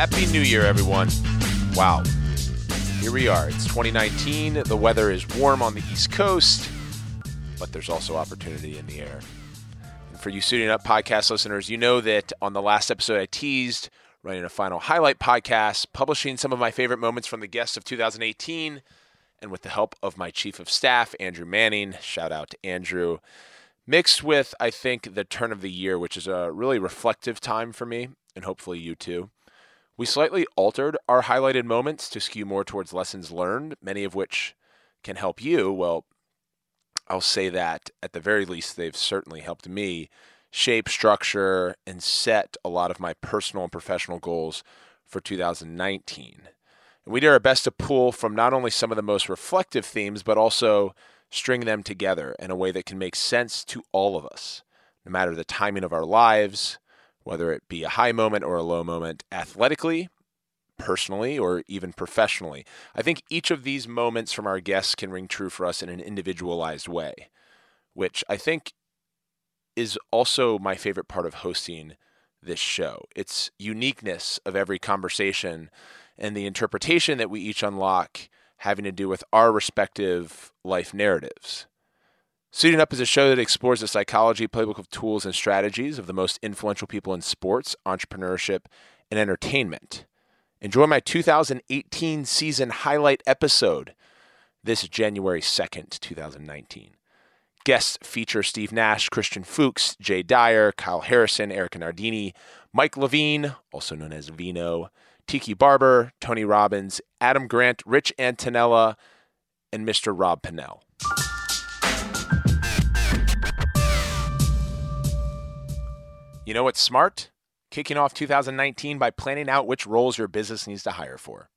Happy New Year, everyone. Wow. Here we are. It's 2019. The weather is warm on the East Coast, but there's also opportunity in the air. And for you Suiting Up podcast listeners, you know that on the last episode I teased running a final highlight podcast, publishing some of my favorite moments from the guests of 2018, and with the help of my chief of staff, Andrew Manning. Shout out to Andrew mixed with, I think, the turn of the year, which is a really reflective time for me, and hopefully you too. We slightly altered our highlighted moments to skew more towards lessons learned, many of which can help you. Well, I'll say that at the very least, they've certainly helped me shape, structure, and set a lot of my personal and professional goals for 2019. And we did our best to pull from not only some of the most reflective themes, but also string them together in a way that can make sense to all of us, no matter the timing of our lives, whether it be a high moment or a low moment, athletically, personally, or even professionally. I think each of these moments from our guests can ring true for us in an individualized way, which I think is also my favorite part of hosting this show. It's uniqueness of every conversation and the interpretation that we each unlock having to do with our respective life narratives. Suiting Up is a show that explores the psychology, playbook of tools, and strategies of the most influential people in sports, entrepreneurship, and entertainment. Enjoy my 2018 season highlight episode this January 2nd, 2019. Guests feature Steve Nash, Christian Fuchs, Jay Dyer, Kyle Harrison, Erika Nardini, Mike Levine, also known as Vino, Tiki Barber, Tony Robbins, Adam Grant, Rich Antoniello, and Mr. Rob Pannell. You know what's smart? Kicking off 2019 by planning out which roles your business needs to hire for.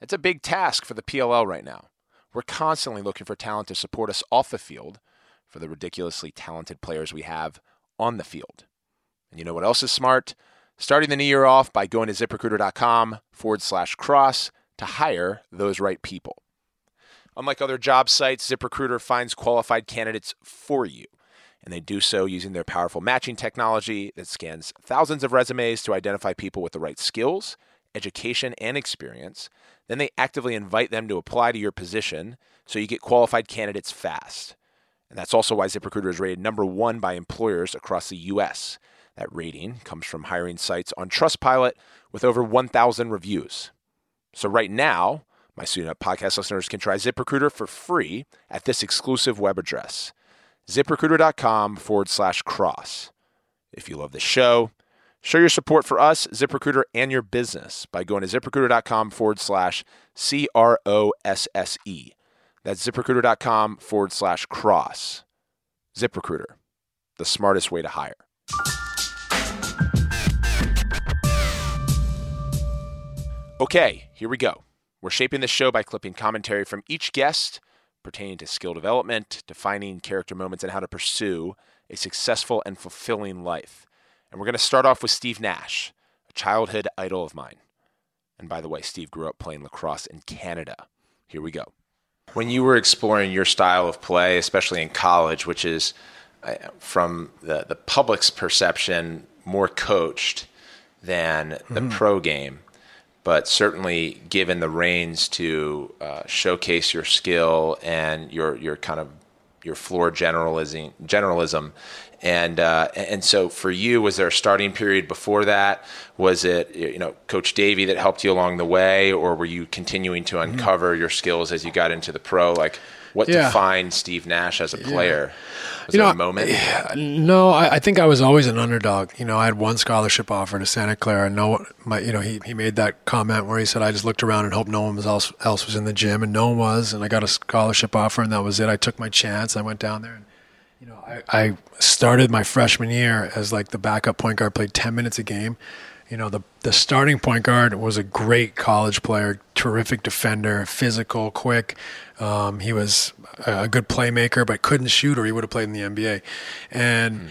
It's a big task for the PLL right now. We're constantly looking for talent to support us off the field for the ridiculously talented players we have on the field. And you know what else is smart? Starting the new year off by going to ziprecruiter.com forward slash cross to hire those right people. Unlike other job sites, ZipRecruiter finds qualified candidates for you, and they do so using their powerful matching technology that scans thousands of resumes to identify people with the right skills, education, and experience. Then they actively invite them to apply to your position so you get qualified candidates fast. And that's also why ZipRecruiter is rated number one by employers across the U.S. That rating comes from hiring sites on Trustpilot with over 1,000 reviews. So, right now, my student podcast listeners can try ZipRecruiter for free at this exclusive web address ziprecruiter.com forward slash cross. If you love the show, show your support for us, ZipRecruiter, and your business by going to ziprecruiter.com forward slash C R O S S E. That's ziprecruiter.com forward slash cross. ZipRecruiter, the smartest way to hire. Okay, here we go. We're shaping the show by clipping commentary from each guest pertaining to skill development, defining character moments, and how to pursue a successful and fulfilling life. And we're going to start off with Steve Nash, a childhood idol of mine. And by the way, Steve grew up playing lacrosse in Canada. Here we go. When you were exploring your style of play, especially in college, which is uh, from the, the public's perception more coached than the mm-hmm. pro game, but certainly given the reins to uh, showcase your skill and your your kind of your floor generalism generalism and uh, and so for you was there a starting period before that was it you know coach davey that helped you along the way or were you continuing to mm-hmm. uncover mm-hmm. your skills as you got into the pro like what yeah. defined Steve Nash as a player? Yeah. Was you know, a moment? No, I, I, think I was always an underdog. You know, I had one scholarship offer to Santa Clara. No, my, you know, he, he made that comment where he said, "I just looked around and hoped no one was else, else was in the gym, and no one was." And I got a scholarship offer, and that was it. I took my chance. I went down there, and you know, I, I started my freshman year as like the backup point guard, played ten minutes a game you know, the the starting point guard was a great college player, terrific defender, physical, quick. Um, he was a good playmaker, but couldn't shoot, or he would have played in the NBA. And mm.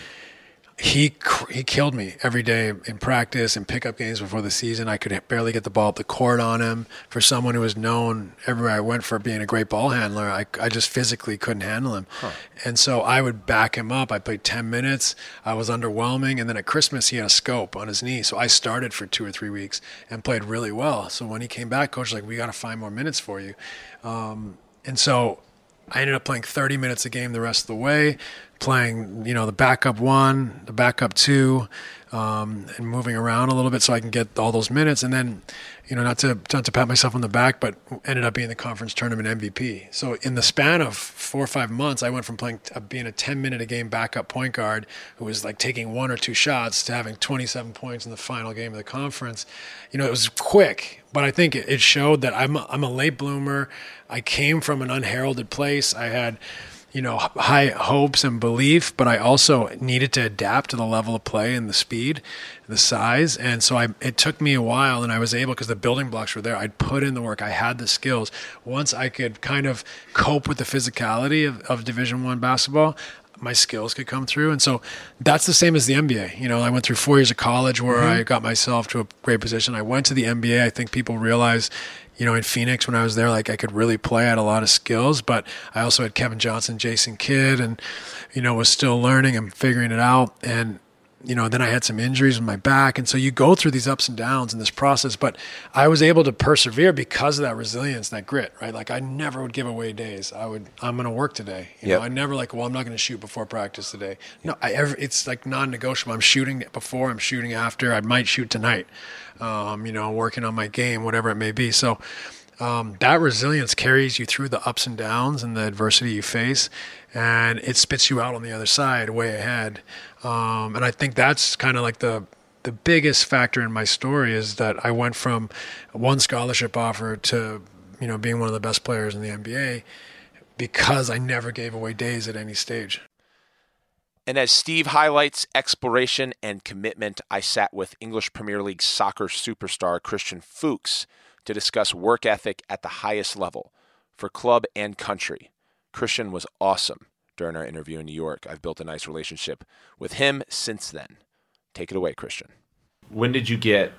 He he killed me every day in practice and pickup games before the season. I could barely get the ball up the court on him. For someone who was known everywhere I went for being a great ball handler, I, I just physically couldn't handle him. Huh. And so I would back him up. I played 10 minutes. I was underwhelming. And then at Christmas, he had a scope on his knee. So I started for two or three weeks and played really well. So when he came back, coach was like, we got to find more minutes for you. Um, and so I ended up playing 30 minutes a game the rest of the way playing, you know, the backup one, the backup two, um, and moving around a little bit so I can get all those minutes. And then, you know, not to not to pat myself on the back, but ended up being the conference tournament MVP. So in the span of four or five months, I went from playing uh, being a 10 minute a game backup point guard who was like taking one or two shots to having 27 points in the final game of the conference. You know, it was quick, but I think it showed that I'm a, I'm a late bloomer. I came from an unheralded place. I had you know, high hopes and belief, but I also needed to adapt to the level of play and the speed, the size. And so I, it took me a while and I was able, because the building blocks were there, I'd put in the work. I had the skills. Once I could kind of cope with the physicality of, of division one basketball, my skills could come through. And so that's the same as the NBA. You know, I went through four years of college where mm-hmm. I got myself to a great position. I went to the NBA. I think people realize you know, in Phoenix when I was there, like I could really play. I had a lot of skills, but I also had Kevin Johnson, Jason Kidd, and, you know, was still learning and figuring it out. And, you know, then I had some injuries with my back. And so you go through these ups and downs in this process, but I was able to persevere because of that resilience, that grit, right? Like I never would give away days. I would, I'm going to work today. You yep. know, I never like, well, I'm not going to shoot before practice today. No, I ever, it's like non-negotiable. I'm shooting before, I'm shooting after, I might shoot tonight um, you know, working on my game, whatever it may be. So um, that resilience carries you through the ups and downs and the adversity you face, and it spits you out on the other side, way ahead. Um, and I think that's kind of like the the biggest factor in my story is that I went from one scholarship offer to you know being one of the best players in the NBA because I never gave away days at any stage. And as Steve highlights exploration and commitment, I sat with English Premier League soccer superstar Christian Fuchs to discuss work ethic at the highest level for club and country. Christian was awesome during our interview in New York. I've built a nice relationship with him since then. Take it away, Christian. When did you get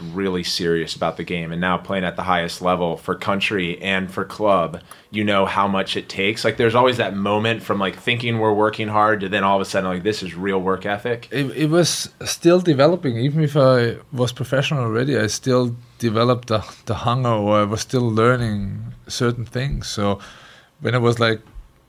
really serious about the game and now playing at the highest level for country and for club you know how much it takes. Like there's always that moment from like thinking we're working hard to then all of a sudden like this is real work ethic. It, it was still developing. Even if i was professional already i still developed the, the hunger or i was still learning certain things. So when i was like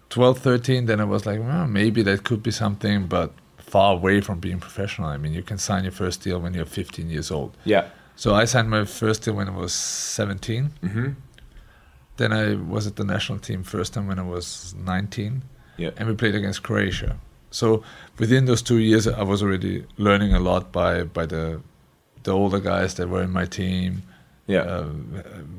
12 13 then i was like well, maybe that could be something but far away from being professional. I mean, you can sign your first deal when you're 15 years old. Yeah. So I signed my first deal when I was 17. Mm-hmm. Then I was at the national team first time when I was 19. Yeah. And we played against Croatia. So within those two years, I was already learning a lot by by the the older guys that were in my team. Yeah. Uh,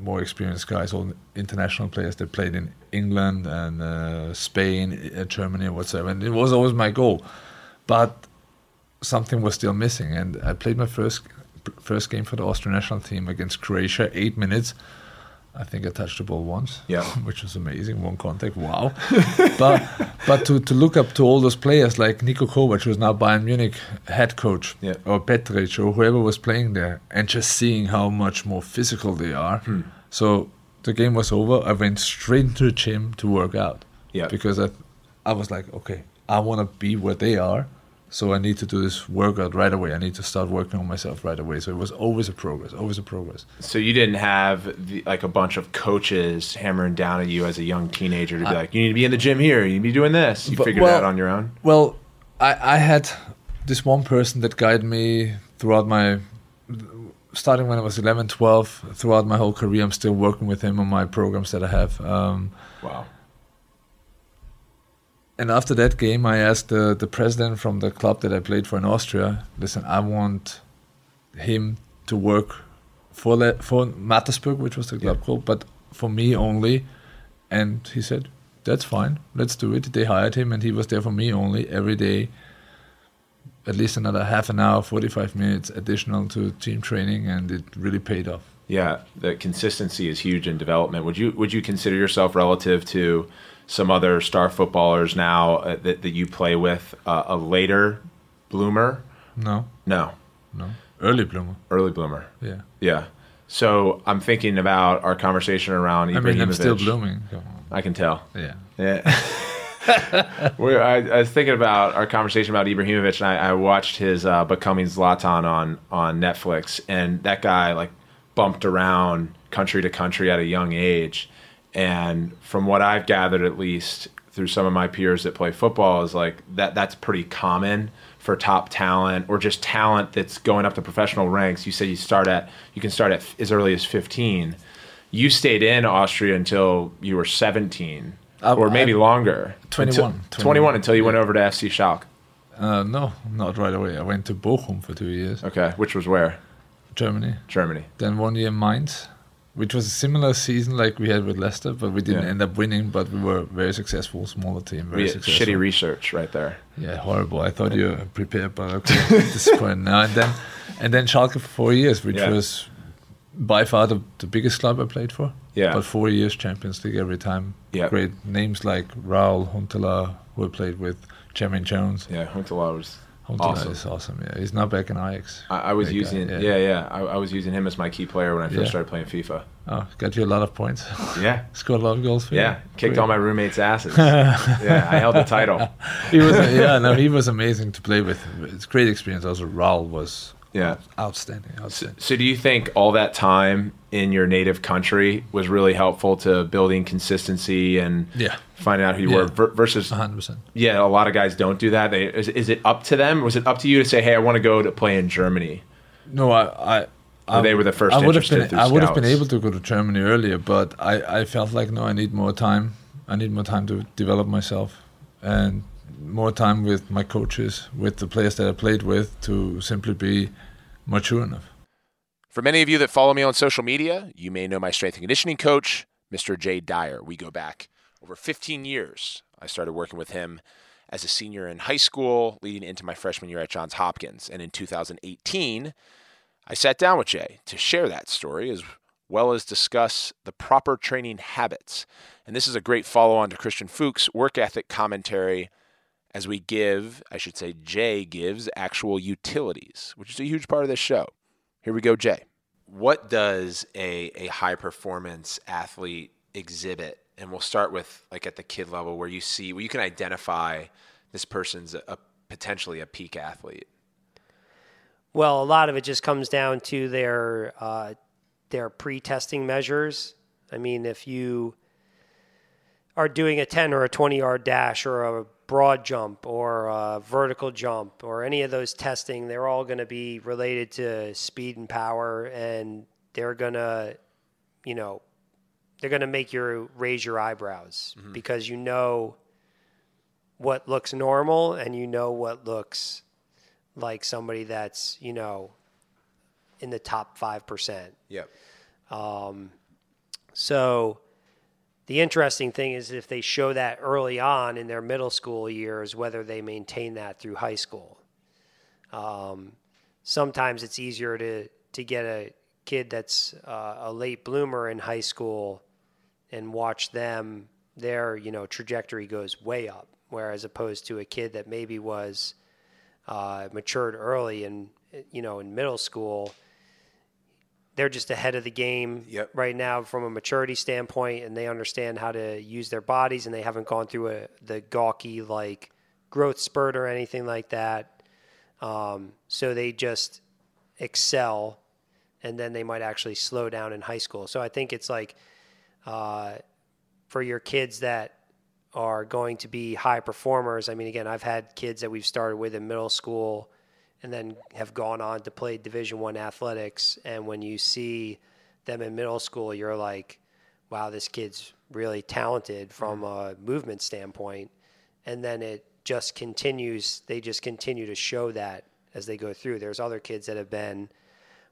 more experienced guys, all international players that played in England and uh, Spain, uh, Germany, whatsoever. And it was always my goal but something was still missing. And I played my first first game for the Austrian national team against Croatia, eight minutes. I think I touched the ball once, yeah, which was amazing. One contact, wow. but but to, to look up to all those players like Niko Kovac, who's now Bayern Munich head coach, yeah. or Petric, or whoever was playing there, and just seeing how much more physical they are. Hmm. So the game was over. I went straight into the gym to work out. Yeah, because I, I was like, okay, I want to be where they are so I need to do this workout right away. I need to start working on myself right away. So it was always a progress, always a progress. So you didn't have the, like a bunch of coaches hammering down at you as a young teenager to be I, like, you need to be in the gym here, you need to be doing this. You but, figured well, it out on your own. Well, I, I had this one person that guided me throughout my starting when I was 11, 12, throughout my whole career. I'm still working with him on my programs that I have. Um, wow and after that game, I asked the, the president from the club that I played for in Austria, listen, I want him to work for le- for Mattersburg, which was the club yeah. called, but for me only. And he said, that's fine, let's do it. They hired him, and he was there for me only every day, at least another half an hour, 45 minutes additional to team training, and it really paid off. Yeah, the consistency is huge in development. Would you would you consider yourself relative to some other star footballers now uh, that, that you play with uh, a later bloomer. No, No, no. Early bloomer. early bloomer. Yeah. Yeah. So I'm thinking about our conversation around I mean, I'm still blooming. I can tell. Yeah. Yeah. I, I was thinking about our conversation about Ibrahimovic, and I, I watched his uh, Becoming Zlatan on on Netflix, and that guy like bumped around country to country at a young age, and from what I've gathered, at least through some of my peers that play football, is like that that's pretty common for top talent or just talent that's going up the professional ranks. You say you start at you can start at f- as early as 15. You stayed in Austria until you were 17 I- or maybe I- longer. 21, Until, 21 until you went over to FC Schalke. Uh, no, not right away. I went to Bochum for two years, Okay, which was where? Germany. Germany. Then one year in Mainz, which was a similar season like we had with Leicester, but we didn't Yeah. end up winning. But we were very successful, smaller team, very successful. shitty research right there. Yeah, horrible. I thought you were prepared, but okay, disappointed now. And then, and then Schalke for four years, which Yeah. was by far the, the biggest club I played for. Yeah. But four years Champions League every time. Yeah. Great names like Raul Huntelaar, who I played with, Jermaine Jones. Yeah, Huntelaar was awesome. is awesome. Yeah, he's now back in Ajax. I, I was Great guy, using yeah. yeah yeah, I, I was using him as my key player when I first Yeah. started playing FIFA. Oh, got you a lot of points. Yeah, Scored a lot of goals for you. yeah, kicked Great. all my roommates' asses. yeah, I held the title. He was yeah, no, he was amazing to play with. It's a great experience. Also, Raul was Yeah. outstanding. So, Outstanding. so do you think all that time in your native country was really helpful to building consistency and Yeah. finding out who you Yeah. were ver- versus hundred percent. yeah, a lot of guys don't do that. They is, is it up to them? Was it up to you to say, "Hey, I want to go to play in Germany"? No, I, I, I they were the first I would have been, I would have been able to go to Germany earlier, but I, I felt like no, I need more time. I need more time to develop myself, and more time with my coaches, with the players that I played with, to simply be mature enough. For many of you that follow me on social media, you may know my strength and conditioning coach, Mr. Jay Dyer. We go back over 15 years. I started working with him as a senior in high school, leading into my freshman year at Johns Hopkins. And in 2018, I sat down with Jay to share that story as well as discuss the proper training habits. And this is a great follow on to Christian Fuchs' work ethic commentary as we give, I should say, Jay gives actual utilities, which is a huge part of this show. Here we go, Jay. What does a, a high performance athlete exhibit? And we'll start with like at the kid level where you see, where you can identify this person's a, a potentially a peak athlete. Well, a lot of it just comes down to their uh, their pre-testing measures. I mean, if you are doing a 10 or a 20 yard dash or a broad jump or a vertical jump or any of those testing, they're all going to be related to speed and power, and they're going to, you know, they're going to make you raise your eyebrows mm-hmm. because you know what looks normal and you know what looks like somebody that's you know in the top 5% Yep. Um, so the interesting thing is if they show that early on in their middle school years whether they maintain that through high school. Um, sometimes it's easier to to get a kid that's uh, a late bloomer in high school and watch them their you know trajectory goes way up whereas opposed to a kid that maybe was uh, matured early and you know in middle school they're just ahead of the game Yep. right now from a maturity standpoint and they understand how to use their bodies and they haven't gone through a the gawky like growth spurt or anything like that um, so they just excel and then they might actually slow down in high school so i think it's like uh, for your kids that are going to be high performers. I mean, again, I've had kids that we've started with in middle school and then have gone on to play Division One athletics. And when you see them in middle school, you're like, wow, this kid's really talented from a movement standpoint. And then it just continues, they just continue to show that as they go through. There's other kids that have been,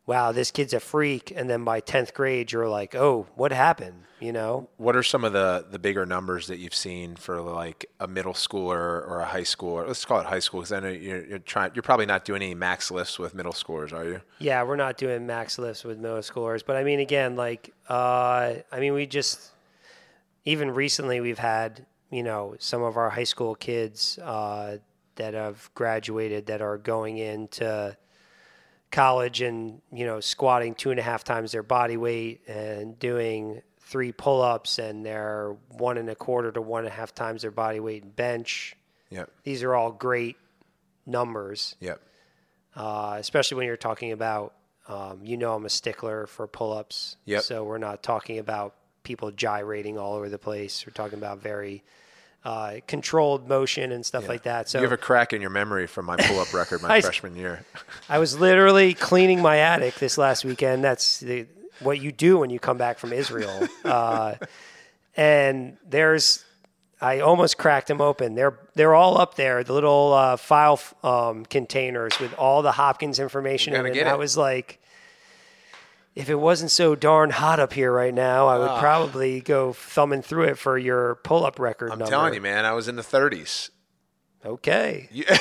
wow, this kid's a freak. And then by 10th grade, you're like, oh, what happened? You know? What are some of the the bigger numbers that you've seen for like a middle schooler or a high schooler? Let's call it high school because I know you're, you're trying. You're probably not doing any max lifts with middle schoolers, are you? Yeah, we're not doing max lifts with middle schoolers, but I mean, again, like, uh, I mean, we just even recently we've had you know some of our high school kids uh, that have graduated that are going into college and you know squatting two and a half times their body weight and doing three pull-ups and they're one and a quarter to one and a half times their body weight in bench. Yep. These are all great numbers, Yep. uh, especially when you're talking about. Um, you know, I'm a stickler for pull-ups. Yep. So we're not talking about people gyrating all over the place. We're talking about very uh, controlled motion and stuff like that. So you have a crack in your memory from my pull-up record my I- freshman year. I was literally cleaning my attic this last weekend. That's the, what you do when you come back from Israel. Uh, and there's, I almost cracked them open. They're they're all up there, the little uh, file um, containers with all the Hopkins information You in. And I was like, if it wasn't so darn hot up here right now, I would Ah. probably go thumbing through it for your pull-up record I'm number. telling you, man, I was in the 30s. Okay, You-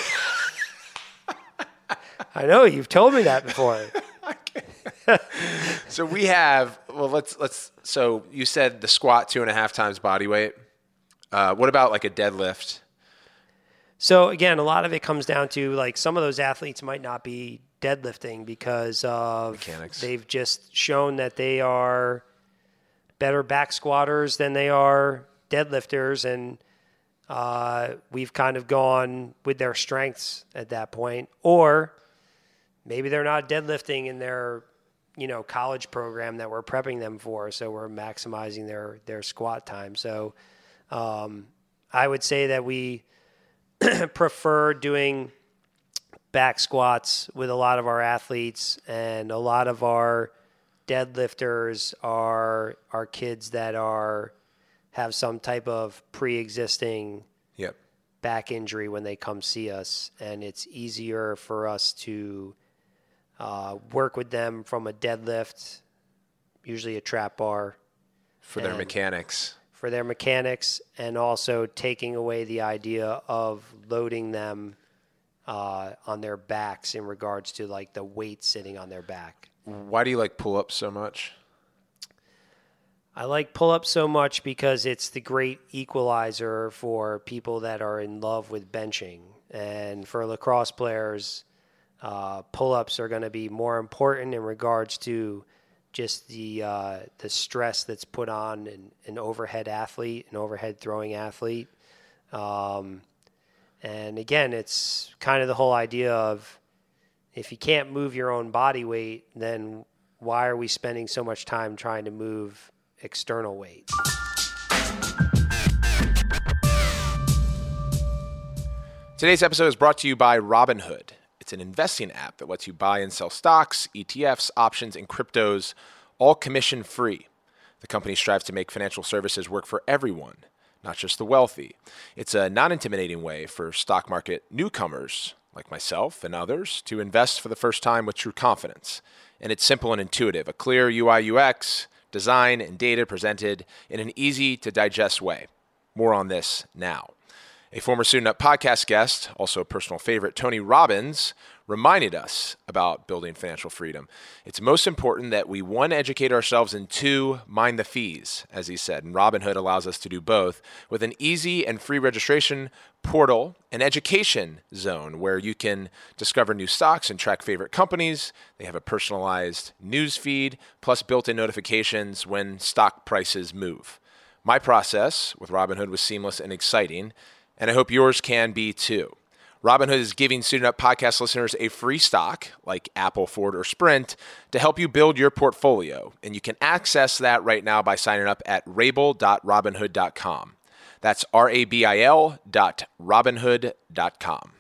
I know you've told me that before. so we have well, let's let's. So you said the squat two and a half times body weight. Uh, what about like a deadlift? So again, a lot of it comes down to like some of those athletes might not be deadlifting because of Mechanics. they've just shown that they are better back squatters than they are deadlifters, and uh, we've kind of gone with their strengths at that point, or maybe they're not deadlifting in their you know college program that we're prepping them for, so we're maximizing their their squat time. So um, I would say that we prefer doing back squats with a lot of our athletes and a lot of our deadlifters are are kids that are have some type of pre-existing Yep. back injury when they come see us and it's easier for us to uh, work with them from a deadlift usually a trap bar For their mechanics. for their mechanics and also taking away the idea of loading them uh, on their backs in regards to like the weight sitting on their back. Why do you like pull-ups so much? I like pull up so much because it's the great equalizer for people that are in love with benching. And for lacrosse players, uh, pull ups are going to be more important in regards to just the uh, the stress that's put on an, an overhead athlete, an overhead throwing athlete. Um, and again, it's kind of the whole idea of if you can't move your own body weight, then why are we spending so much time trying to move external weight? Today's episode is brought to you by Robinhood. It's an investing app that lets you buy and sell stocks, ETFs, options, and cryptos, all commission free. The company strives to make financial services work for everyone, not just the wealthy. It's a non intimidating way for stock market newcomers like myself and others to invest for the first time with true confidence. And it's simple and intuitive a clear UI UX, design, and data presented in an easy to digest way. More on this now. A former Suiting Up podcast guest, also a personal favorite, Tony Robbins, reminded us about building financial freedom. It's most important that we, one, educate ourselves, and two, mind the fees, as he said. And Robinhood allows us to do both with an easy and free registration portal, an education zone where you can discover new stocks and track favorite companies. They have a personalized news feed, plus built in notifications when stock prices move. My process with Robinhood was seamless and exciting, and I hope yours can be too. Robinhood is giving Suiting Up podcast listeners a free stock like Apple, Ford, or Sprint to help you build your portfolio. And you can access that right now by signing up at rabil.robinhood.com. That's R A B I L dot robinhood.com.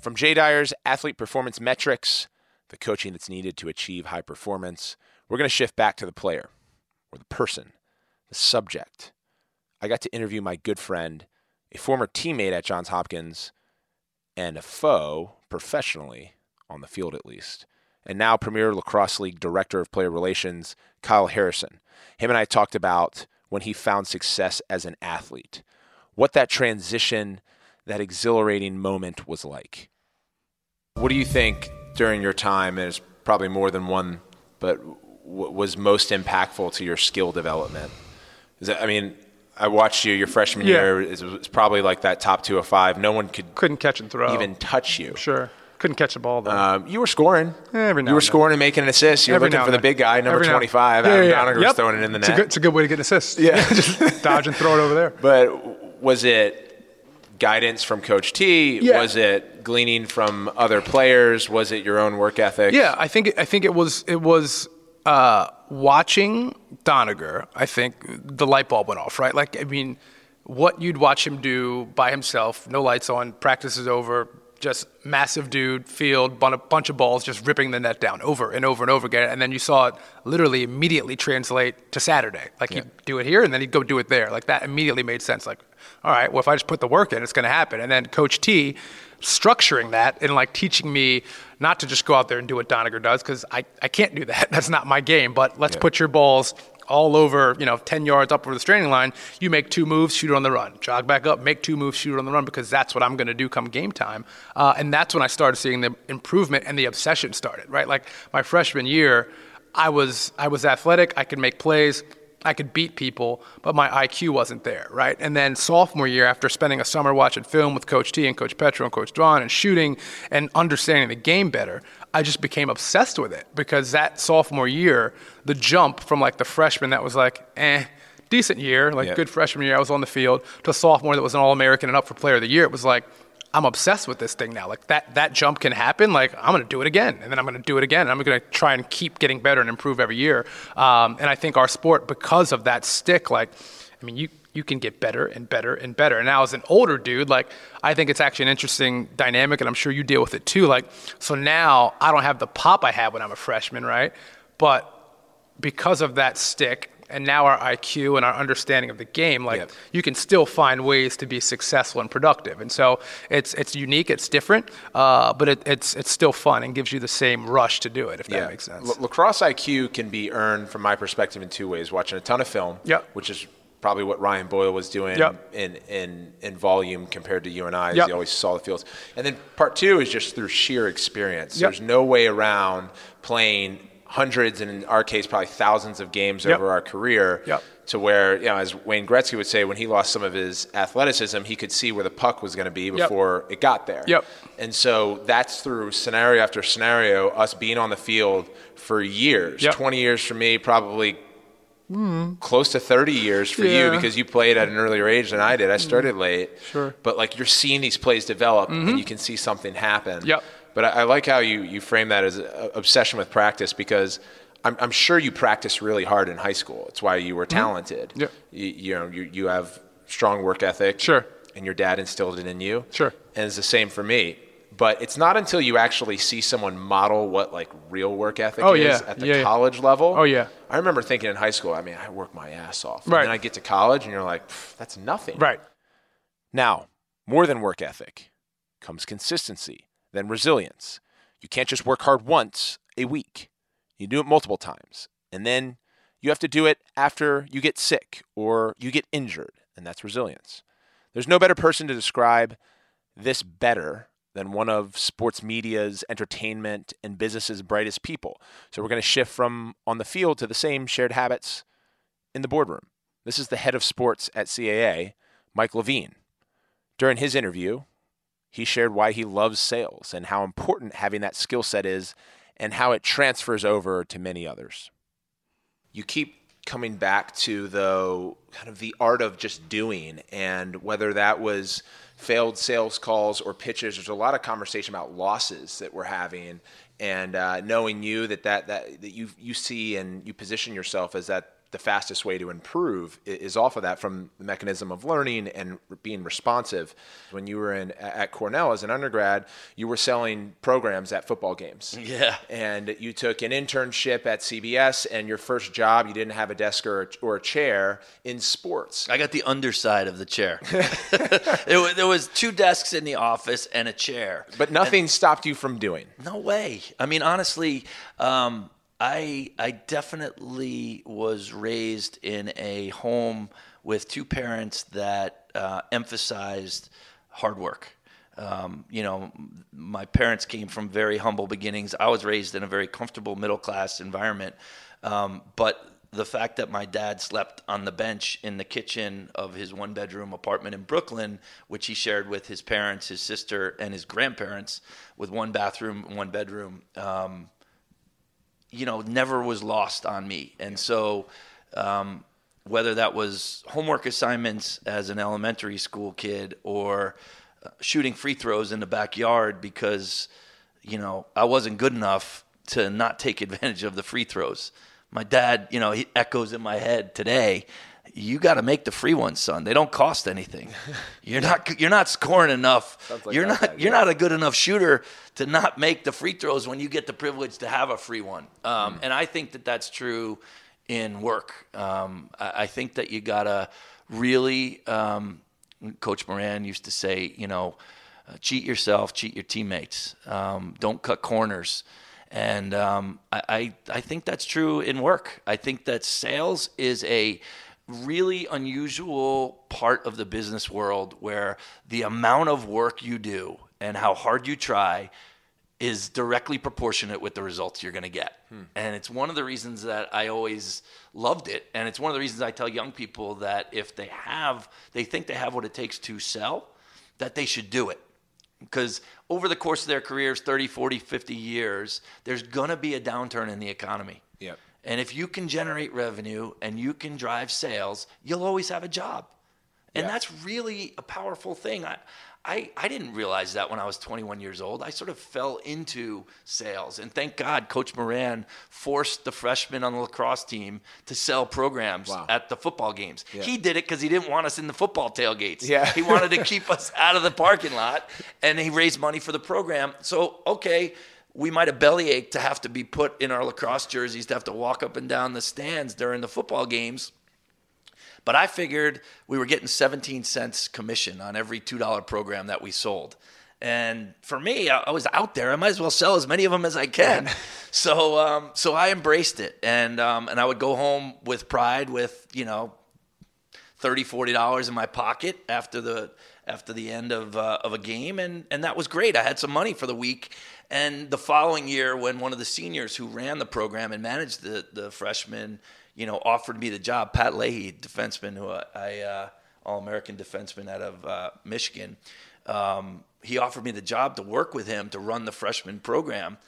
From Jay Dyer's athlete performance metrics, the coaching that's needed to achieve high performance, we're going to shift back to the player or the person, the subject. I got to interview my good friend, a former teammate at Johns Hopkins, and a foe professionally, on the field at least, and now Premier Lacrosse League Director of Player Relations, Kyle Harrison. Him and I talked about when he found success as an athlete, what that transition, that exhilarating moment was like. What do you think during your time? There's probably more than one, but what was most impactful to your skill development? Is that, I mean, I watched you your freshman Yeah. year. It was probably like that top two of five. No one could Couldn't catch and throw. even touch you. Sure. Couldn't catch the ball though. Um, you were scoring. Every now you were scoring and making an assist. You were Every looking for the big guy, number 25. Yeah, Adam yeah. Doniger was Yep. throwing it in the It's net. a good, it's a good way to get an assist. Yeah. just dodge and throw it over there. But was it guidance from Coach T? Yeah. Was it gleaning from other players? Was it your own work ethic? Yeah, I think I think it was it was uh, watching Doniger. I think the light bulb went off. Right, like I mean, what you'd watch him do by himself, no lights on, practice is over, just massive dude, field, bun- a bunch of balls, just ripping the net down over and over and over again, and then you saw it literally immediately translate to Saturday. Like he'd do it here, and then he'd go do it there. Like that immediately made sense. Like, all right, well if I just put the work in, it's going to happen. And then Coach T structuring that and like teaching me not to just go out there and do what Doniger does because I, I can't do that. That's not my game. But let's put your balls all over, you know, 10 yards up over the restraining line. You make two moves, shoot it on the run. Jog back up, make two moves, shoot it on the run because that's what I'm going to do come game time. Uh, and that's when I started seeing the improvement and the obsession started, right? Like my freshman year, I was I was athletic, I could make plays. I could beat people, but my IQ wasn't there, right? And then sophomore year, after spending a summer watching film with Coach T and Coach Petro and Coach Drawn and shooting and understanding the game better, I just became obsessed with it because that sophomore year, the jump from like the freshman that was like, eh, decent year, like Yeah. good freshman year, I was on the field, to a sophomore that was an All American and up for Player of the Year, it was like, I'm obsessed with this thing now. Like that that jump can happen. Like I'm going to do it again, and then I'm going to do it again. And I'm going to try and keep getting better and improve every year. Um, and I think our sport, because of that stick, like, I mean, you you can get better and better and better. And now as an older dude, like I think it's actually an interesting dynamic, and I'm sure you deal with it too. Like so now I don't have the pop I had when I'm a freshman, right? But because of that stick and now our IQ and our understanding of the game, like Yep. you can still find ways to be successful and productive. And so it's it's unique, it's different, uh, but it, it's it's still fun and gives you the same rush to do it, if that makes sense. La- lacrosse IQ can be earned, from my perspective, in two ways: watching a ton of film, Yep. which is probably what Ryan Boyle was doing Yep. in, in in volume compared to you and I. as Yep. He always saw the fields, and then part two is just through sheer experience. Yep. There's no way around playing hundreds, and in our case, probably thousands of games Yep. over our career. Yep. To where, you know, as Wayne Gretzky would say, when he lost some of his athleticism, he could see where the puck was going to be before it got there. Yep. And so that's through scenario after scenario, us being on the field for years. Yep. 20 years for me, probably close to 30 years for you because you played at an earlier age than I did. I mm-hmm. started late. Sure. But like you're seeing these plays develop and mm-hmm. you can see something happen. Yep. But I, I like how you, you frame that as obsession with practice because I'm, I'm sure you practiced really hard in high school. It's why you were mm-hmm. talented. Yep. You, you know, you, you have strong work ethic. Sure. And your dad instilled it in you. Sure. And it's the same for me. But it's not until you actually see someone model what like real work ethic Oh, is yeah. at the Yeah, yeah. college level. Oh, yeah. I remember thinking in high school, I mean, I work my ass off. Right. And then I get to college and you're like, that's nothing. Right. Now, more than work ethic comes consistency, then resilience. You can't just work hard once a week. You do it multiple times. And then you have to do it after you get sick or you get injured, and that's resilience. There's no better person to describe this better than one of sports media's entertainment and business's brightest people. So we're going to shift from on the field to the same shared habits in the boardroom. This is the head of sports at CAA, Mike Levine. During his interview, he shared why he loves sales and how important having that skill set is and how it transfers over to many others. You keep coming back to the kind of the art of just doing and whether that was failed sales calls or pitches. There's a lot of conversation about losses that we're having and uh, knowing you that, that that that you you see and you position yourself as that the fastest way to improve is off of that from the mechanism of learning and being responsive. When you were in at Cornell as an undergrad, you were selling programs at football games. Yeah. And you took an internship at CBS, and your first job, you didn't have a desk or a, or a chair in sports. I got the underside of the chair. there, was, there was two desks in the office and a chair. But nothing stopped you from doing. No way. I mean, honestly, um, I I definitely was raised in a home with two parents that uh, emphasized hard work. Um, you know, my parents came from very humble beginnings. I was raised in a very comfortable middle class environment, um, but the fact that my dad slept on the bench in the kitchen of his one bedroom apartment in Brooklyn, which he shared with his parents, his sister, and his grandparents, with one bathroom, one bedroom, um, you know, never was lost on me. And so, um, whether that was homework assignments as an elementary school kid or uh, shooting free throws in the backyard because, you know, I wasn't good enough to not take advantage of the free throws. My dad, you know, he echoes in my head today. You got to make the free ones, son. They don't cost anything. You're not you're not scoring enough. like you're not guy, you're yeah. not a good enough shooter to not make the free throws when you get the privilege to have a free one. Um, And I think that that's true in work. Um, I, I think that you gotta really. Um, Coach Moran used to say, you know, uh, cheat yourself, cheat your teammates. Um, don't cut corners. And um, I, I, I think that's true in work. I think that sales is a really unusual part of the business world where the amount of work you do and how hard you try is directly proportionate with the results you're going to get. Hmm. And it's one of the reasons that I always loved it. And it's one of the reasons I tell young people that if they have, they think they have what it takes to sell, that they should do it. Because over the course of their careers, 30, 40, 50 years, there's going to be a downturn in the economy. Yep. And if you can generate revenue and you can drive sales, you'll always have a job. And Yeah. that's really a powerful thing. I, I, I didn't realize that when I was 21 years old. I sort of fell into sales. And thank God Coach Moran forced the freshmen on the lacrosse team to sell programs Wow. at the football games. Yeah. He did it because he didn't want us in the football tailgates. Yeah. He wanted to keep us out of the parking lot. And he raised money for the program. So, okay, we might have bellyached to have to be put in our lacrosse jerseys to have to walk up and down the stands during the football games. But I figured we were getting 17 cents commission on every $2 program that we sold. And for me, I was out there. I might as well sell as many of them as I can. so, um, so I embraced it, and um, and I would go home with pride, with you know, 30 40 dollars in my pocket after the after the end of uh, of a game and and that was great. I had some money for the week and the following year when one of the seniors who ran the program and managed the the freshmen you know offered me the job pat leahy defenseman who i, I uh, all-american defenseman out of uh, michigan um, he offered me the job to work with him to run the freshman program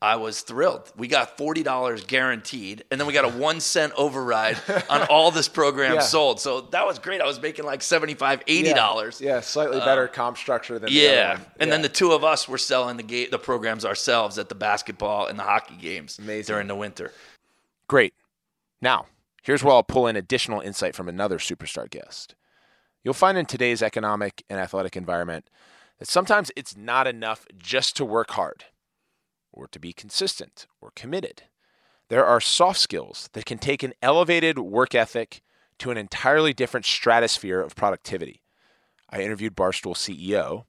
I was thrilled. We got forty dollars guaranteed, and then we got a one cent override on all this program Yeah. sold. So that was great. I was making like 75 80 dollars. Yeah, slightly better uh, comp structure than the other Yeah, and then the two of us were selling the ga- the programs ourselves at the basketball and the hockey games Amazing. during the winter. Great. Now, here's where I'll pull in additional insight from another superstar guest. You'll find in today's economic and athletic environment that sometimes it's not enough just to work hard or to be consistent or committed. There are soft skills that can take an elevated work ethic to an entirely different stratosphere of productivity. I interviewed Barstool CEO,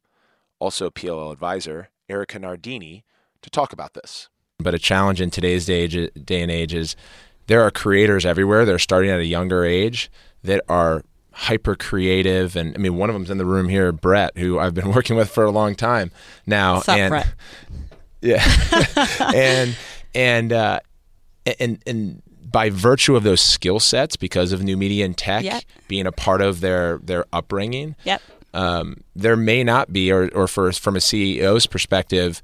also PLL advisor, Erika Nardini, to talk about this. But a challenge in today's day, day and age is there are creators everywhere that are starting at a younger age that are hyper creative and I mean one of them's in the room here Brett who I've been working with for a long time now What's up, and Brett? yeah and and uh and and by virtue of those skill sets because of new media and tech Yep. being a part of their their upbringing Yep. um, there may not be, or, or for, from a CEO's perspective,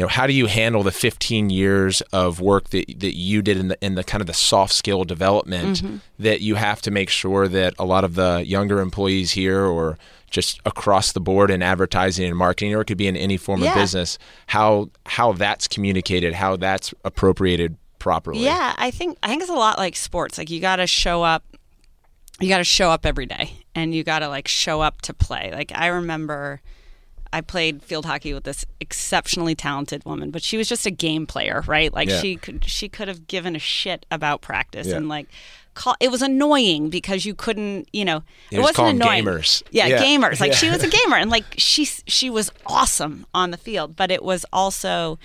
you know, how do you handle the 15 years of work that, that you did in the, in the kind of the soft skill development mm-hmm. that you have to make sure that a lot of the younger employees here or just across the board in advertising and marketing, or it could be in any form Yeah. of business, how, how that's communicated, how that's appropriated properly. Yeah, I think I think it's a lot like sports. Like you got to show up you got to show up every day and you got to like show up to play. Like I remember I played field hockey with this exceptionally talented woman, but she was just a game player, right? Like Yeah. she could she could have given a shit about practice Yeah. and like call it was annoying because you couldn't, you know, it wasn't call 'em annoying. gamers. Yeah, Yeah. gamers. Like she was a gamer and like she she was awesome on the field, but it was also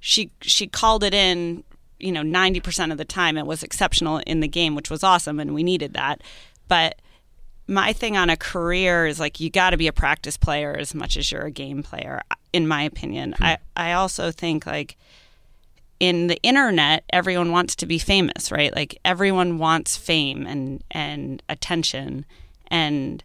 she she called it in you know 90% of the time it was exceptional in the game which was awesome and we needed that but my thing on a career is like you got to be a practice player as much as you're a game player in my opinion hmm. i i also think like in the internet, everyone wants to be famous, right? Like everyone wants fame and and attention, and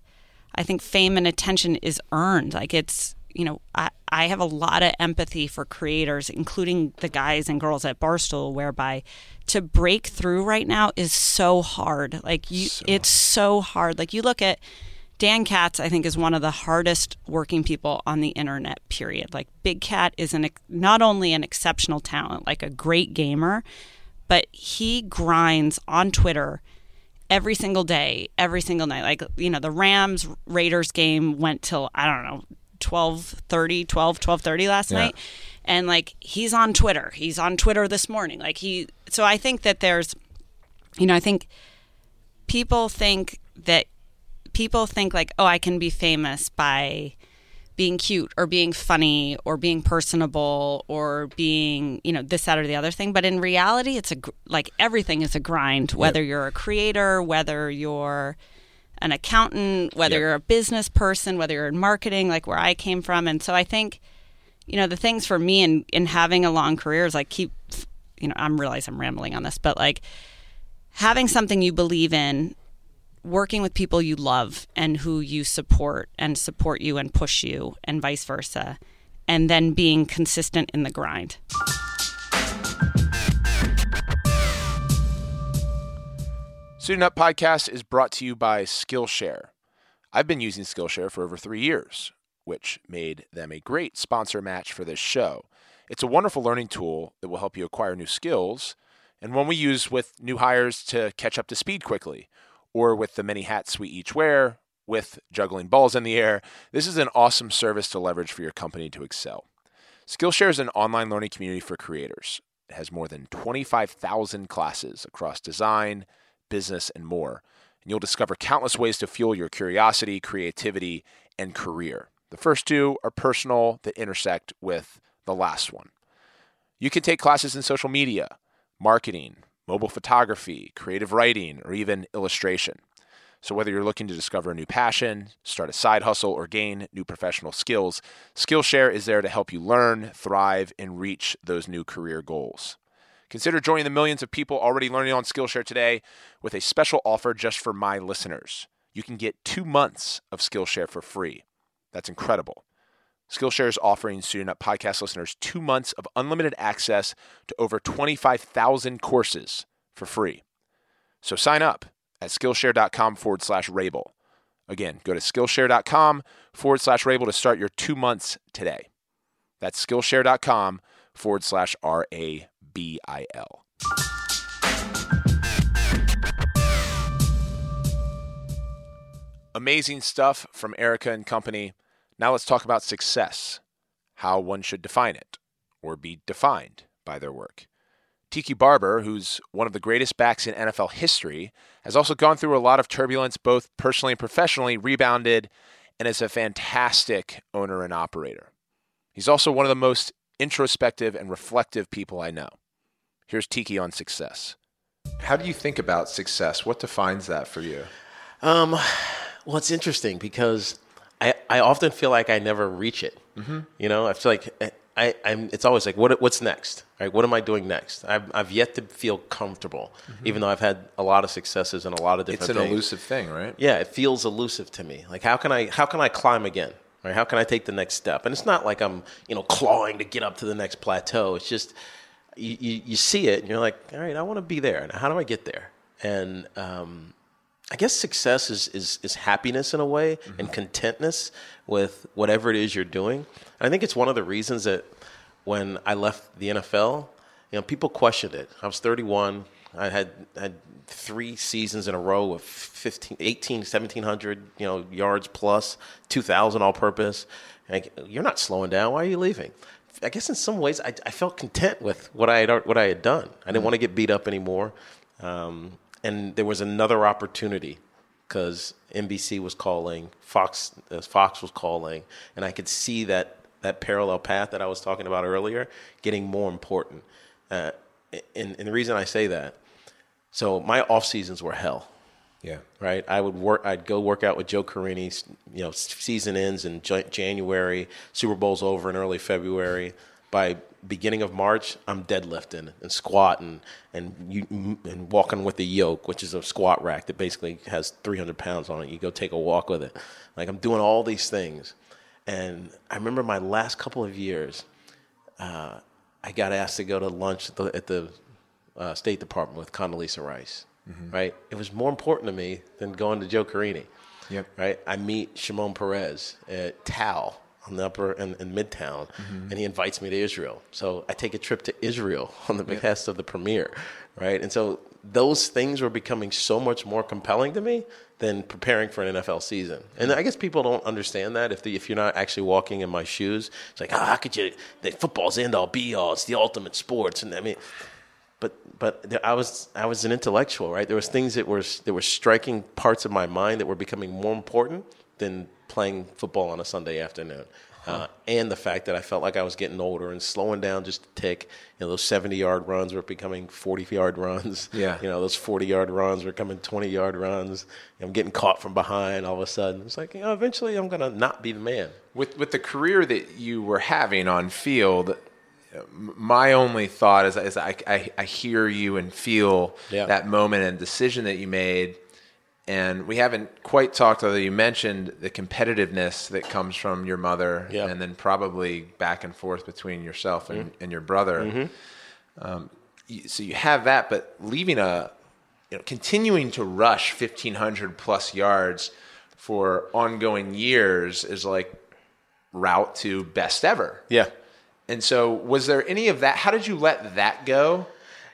I think fame and attention is earned. Like it's you know I I have a lot of empathy for creators, including the guys and girls at Barstool, whereby to break through right now is so hard. Like you, so. it's so hard. Like you look at Dan Katz, I think, is one of the hardest working people on the internet, period. Like, Big Cat is an, not only an exceptional talent, like a great gamer, but he grinds on Twitter every single day, every single night. Like, you know, the Rams Raiders game went till, I don't know, 12:30, 12, 12:30 last yeah. night. And like he's on Twitter. He's on Twitter this morning. Like he so I think that there's you know, I think people think that people think like, oh, I can be famous by being cute or being funny or being personable or being you know this that or the other thing but in reality it's a like everything is a grind whether yep. you're a creator whether you're an accountant whether yep. you're a business person whether you're in marketing like where i came from and so i think you know the things for me in in having a long career is like keep you know i'm realize i'm rambling on this but like having something you believe in working with people you love and who you support and support you and push you and vice versa and then being consistent in the grind Suiting Up Podcast is brought to you by Skillshare. I've been using Skillshare for over three years, which made them a great sponsor match for this show. It's a wonderful learning tool that will help you acquire new skills and one we use with new hires to catch up to speed quickly or with the many hats we each wear, with juggling balls in the air, this is an awesome service to leverage for your company to excel. Skillshare is an online learning community for creators. It has more than 25,000 classes across design, business, and more. And you'll discover countless ways to fuel your curiosity, creativity, and career. The first two are personal that intersect with the last one. You can take classes in social media, marketing, mobile photography, creative writing, or even illustration. So, whether you're looking to discover a new passion, start a side hustle, or gain new professional skills, Skillshare is there to help you learn, thrive, and reach those new career goals. Consider joining the millions of people already learning on Skillshare today with a special offer just for my listeners. You can get two months of Skillshare for free. That's incredible. Skillshare is offering Suiting Up podcast listeners two months of unlimited access to over 25,000 courses for free. So sign up at Skillshare.com forward slash Rabil. Again, go to Skillshare.com forward slash Rabil to start your two months today. That's Skillshare.com forward slash R A B I L. Amazing stuff from Erika and company. Now let's talk about success, how one should define it, or be defined by their work. Tiki Barber, who's one of the greatest backs in NFL history, has also gone through a lot of turbulence, both personally and professionally, rebounded, and is a fantastic owner and operator. He's also one of the most introspective and reflective people I know. Here's Tiki on success. How do you think about success? What defines that for you? Um, well, it's interesting because I, I often feel like I never reach it. Mm-hmm. You know, I feel like eh, I, I'm, it's always like, what, what's next? Right? What am I doing next? I've, I've yet to feel comfortable, mm-hmm. even though I've had a lot of successes and a lot of different. It's an things. elusive thing, right? Yeah, it feels elusive to me. Like, how can I, how can I climb again? Right? How can I take the next step? And it's not like I'm, you know, clawing to get up to the next plateau. It's just you, you, you see it and you're like, all right, I want to be there. Now, how do I get there? And um, I guess success is, is, is happiness in a way mm-hmm. and contentness with whatever it is you're doing. And I think it's one of the reasons that when I left the NFL, you know, people questioned it. I was 31. I had had three seasons in a row of 15, 18, 1700, you know, yards plus, 2000 all purpose. Like, you're not slowing down. Why are you leaving? I guess in some ways I, I felt content with what I had what I had done. I didn't mm-hmm. want to get beat up anymore. Um, and there was another opportunity because NBC was calling, Fox uh, Fox was calling, and I could see that that parallel path that I was talking about earlier getting more important. Uh, and, and the reason I say that, so my off seasons were hell. Yeah. Right. I would work. I'd go work out with Joe Carini. You know, season ends in January. Super Bowl's over in early February by beginning of March, I'm deadlifting and squatting and you and walking with the yoke, which is a squat rack that basically has 300 pounds on it. You go take a walk with it. Like I'm doing all these things, and I remember my last couple of years, uh, I got asked to go to lunch at the, at the uh, State Department with Condoleezza Rice. Right, it was more important to me than going to Joe Carini. Yep. Right, I meet Shimon Peres at Tao on the upper in, in Midtown, and he invites me to Israel. So I take a trip to Israel on the behest of the premier, right? And so those things were becoming so much more compelling to me than preparing for an NFL season. And I guess people don't understand that if the, if you're not actually walking in my shoes, it's like, ah, how could you? The football's end all be all. It's the ultimate sports, and I mean but but there, I was I was an intellectual, right? There was things that were that were striking parts of my mind that were becoming more important than playing football on a Sunday afternoon. Uh, and the fact that I felt like I was getting older and slowing down just a tick. You know, those 70 yard runs were becoming 40 yard runs. Yeah. You know, those 40 yard runs were becoming 20 yard runs. I'm getting caught from behind all of a sudden. It's like, you know, eventually I'm going to not be the man. with with the career that you were having on field, my only thought is, is I, I, I hear you and feel Yeah. that moment and decision that you made. And we haven't quite talked, although you mentioned the competitiveness that comes from your mother, Yeah. and then probably back and forth between yourself and, and your brother. Um, so you have that, but leaving a, you know, continuing to rush 1,500 plus yards for ongoing years is like route to best ever. Yeah. And so, was there any of that? How did you let that go,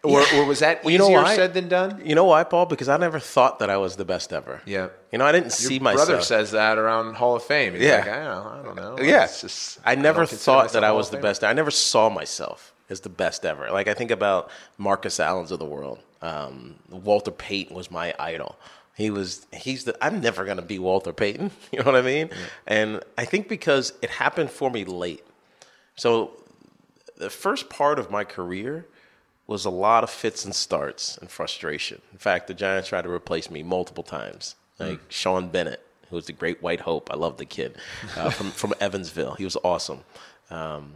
or, Yeah. or was that Well, you easier know why? said than done? You know why, Paul? Because I never thought that I was the best ever. Yeah. You know, I didn't Your see myself. brother says that around Hall of Fame. He's Yeah. like, I don't know. I don't know. Yeah, It's just- I never don't thought that I was the best. I never saw myself as the best ever. Like I think about Marcus Allen's of the world. Um, Walter Payton was my idol. He was. He's the. I'm never gonna be Walter Payton. You know what I mean? And I think because it happened for me late. So the first part of my career was a lot of fits and starts and frustration. In fact, the Giants tried to replace me multiple times. Like Sean Bennett, who was the great white hope. I love the kid uh, from from Evansville. He was awesome. Um,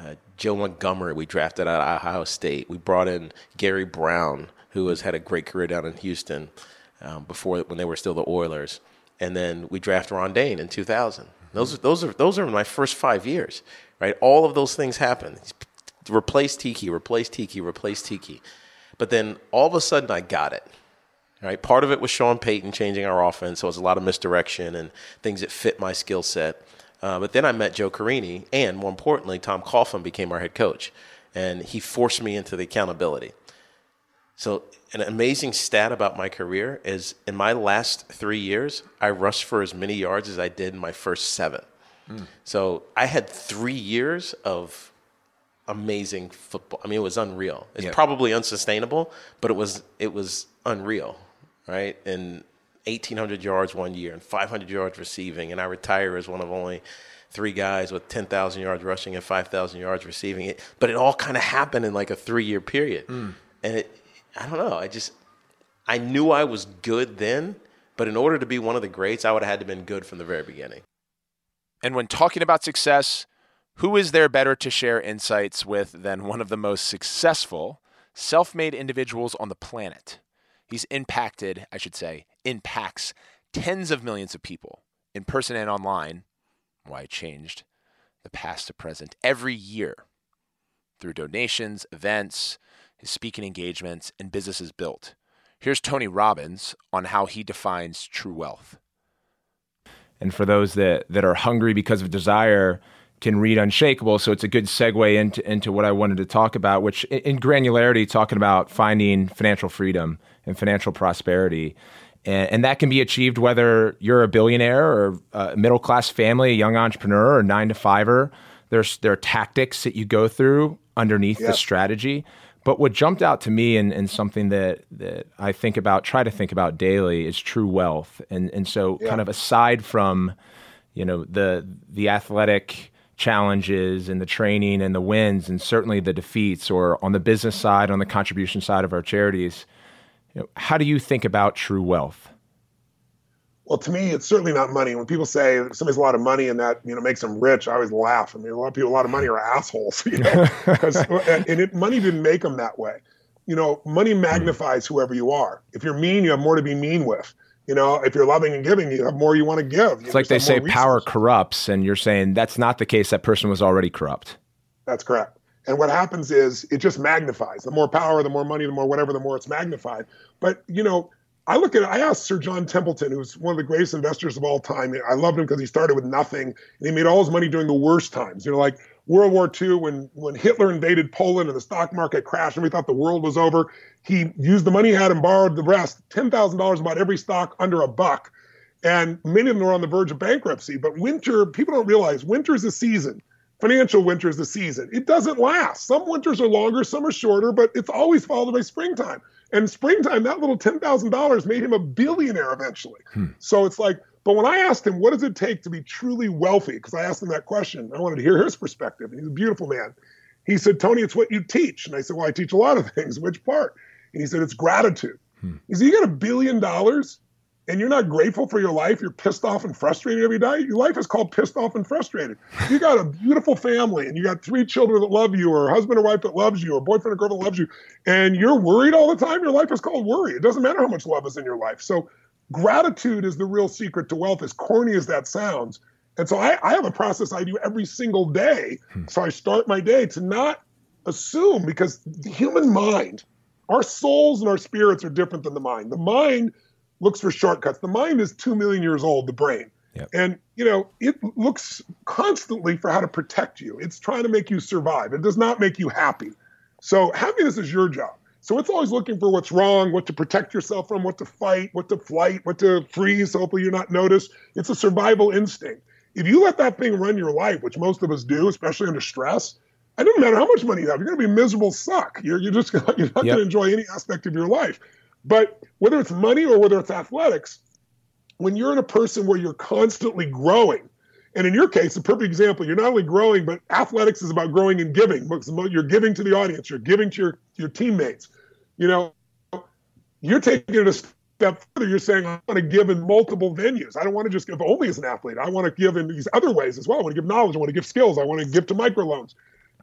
uh, Joe Montgomery, we drafted out of Ohio State. We brought in Gary Brown, who has had a great career down in Houston um, before when they were still the Oilers. And then we drafted Ron Dayne in 2000. Those, those, are, those are my first five years, right? All of those things happened. Replace Tiki, replace Tiki, replace Tiki. But then all of a sudden I got it. Right? Part of it was Sean Payton changing our offense, so it was a lot of misdirection and things that fit my skill set. Uh, but then I met Joe Carini, and more importantly, Tom Coughlin became our head coach, and he forced me into the accountability. So, an amazing stat about my career is in my last three years, I rushed for as many yards as I did in my first seven. So, I had three years of amazing football. I mean, it was unreal. It's probably unsustainable, but it was it was unreal, right? And 1,800 yards one year and 500 yards receiving, and I retire as one of only three guys with 10,000 yards rushing and 5,000 yards receiving. It, but it all kind of happened in like a three year period, hmm. and it I don't know. I just I knew I was good then, but in order to be one of the greats, I would have had to been good from the very beginning. And when talking about success, who is there better to share insights with than one of the most successful self made individuals on the planet? He's impacted, I should say, impacts tens of millions of people in person and online. Why it changed the past to present every year through donations, events, his speaking engagements, and businesses built. Here's Tony Robbins on how he defines true wealth. and for those that that are hungry because of desire can read unshakable so it's a good segue into into what i wanted to talk about which in, granularity talking about finding financial freedom and financial prosperity. And, and that can be achieved whether you're a billionaire or a middle class family a young entrepreneur or nine to fiver there's there are tactics that you go through underneath the strategy. But what jumped out to me and, and something that, that I think about, try to think about daily, is true wealth. And and so kind of aside from, you know, the the athletic challenges and the training and the wins and certainly the defeats, or on the business side, on the contribution side of our charities, you know, how do you think about true wealth? Well, to me, it's certainly not money. When people say somebody's a lot of money and that you know makes them rich, I always laugh. I mean, a lot of people, a lot of money are assholes, you know, because and it, money didn't make them that way. You know, money hmm. magnifies whoever you are. If you're mean, you have more to be mean with. You know, if you're loving and giving, you have more you want to give. You it's like they say power corrupts, and you're saying that's not the case. That person was already corrupt. That's correct. And what happens is it just magnifies. The more power, the more money, the more whatever, the more it's magnified. But you know, I look at it, I asked Sir John Templeton, who's one of the greatest investors of all time. I loved him because he started with nothing and he made all his money during the worst times. You know, like World War II when when Hitler invaded Poland and the stock market crashed and we thought the world was over. He used the money he had and borrowed the rest, ten thousand dollars about every stock under a buck. And many of them were on the verge of bankruptcy. But winter, people don't realize winter is a season. Financial winter is the season. It doesn't last. Some winters are longer, some are shorter, but it's always followed by springtime. And springtime, that little $10,000 made him a billionaire eventually. Hmm. So it's like, but when I asked him, what does it take to be truly wealthy? Because I asked him that question. I wanted to hear his perspective. And he's a beautiful man. He said, Tony, it's what you teach. And I said, well, I teach a lot of things. Which part? And he said, it's gratitude. Hmm. He said, you got a billion dollars and you're not grateful for your life, you're pissed off and frustrated every day. Your life is called pissed off and frustrated. You got a beautiful family and you got three children that love you, or a husband or wife that loves you, or boyfriend or girlfriend that loves you, and you're worried all the time. Your life is called worry. It doesn't matter how much love is in your life. So gratitude is the real secret to wealth, as corny as that sounds. And so I, I have a process I do every single day. Hmm. So I start my day to not assume because the human mind, our souls and our spirits are different than the mind. The mind looks for shortcuts. The mind is two million years old, the brain. Yep. And you know, it looks constantly for how to protect you. It's trying to make you survive. It does not make you happy. So happiness is your job. So it's always looking for what's wrong, what to protect yourself from, what to fight, what to flight, what to freeze. So hopefully you're not noticed. It's a survival instinct. If you let that thing run your life, which most of us do, especially under stress, it doesn't matter how much money you have. You're going to be miserable suck. You're, you're just gonna, you're not yep. going to enjoy any aspect of your life. But whether it's money or whether it's athletics, when you're in a person where you're constantly growing, and in your case, a perfect example, you're not only growing, but athletics is about growing and giving. You're giving to the audience, you're giving to your, your teammates. You know, you're taking it a step further. You're saying, I want to give in multiple venues. I don't want to just give only as an athlete. I want to give in these other ways as well. I want to give knowledge. I want to give skills. I want to give to microloans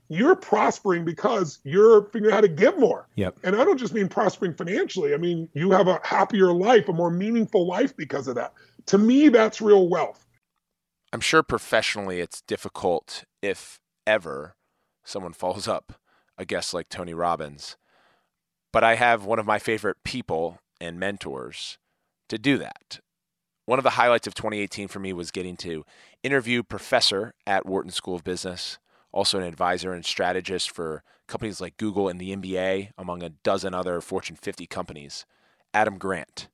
you're prospering because you're figuring out how to give more. Yep. And I don't just mean prospering financially. I mean, you have a happier life, a more meaningful life because of that. To me, that's real wealth. I'm sure professionally it's difficult, if ever, someone follows up a guest like Tony Robbins. But I have one of my favorite people and mentors to do that. One of the highlights of 2018 for me was getting to interview professor at Wharton School of Business, also an advisor and strategist for companies like Google and the NBA, among a dozen other Fortune 50 companies, Adam Grant.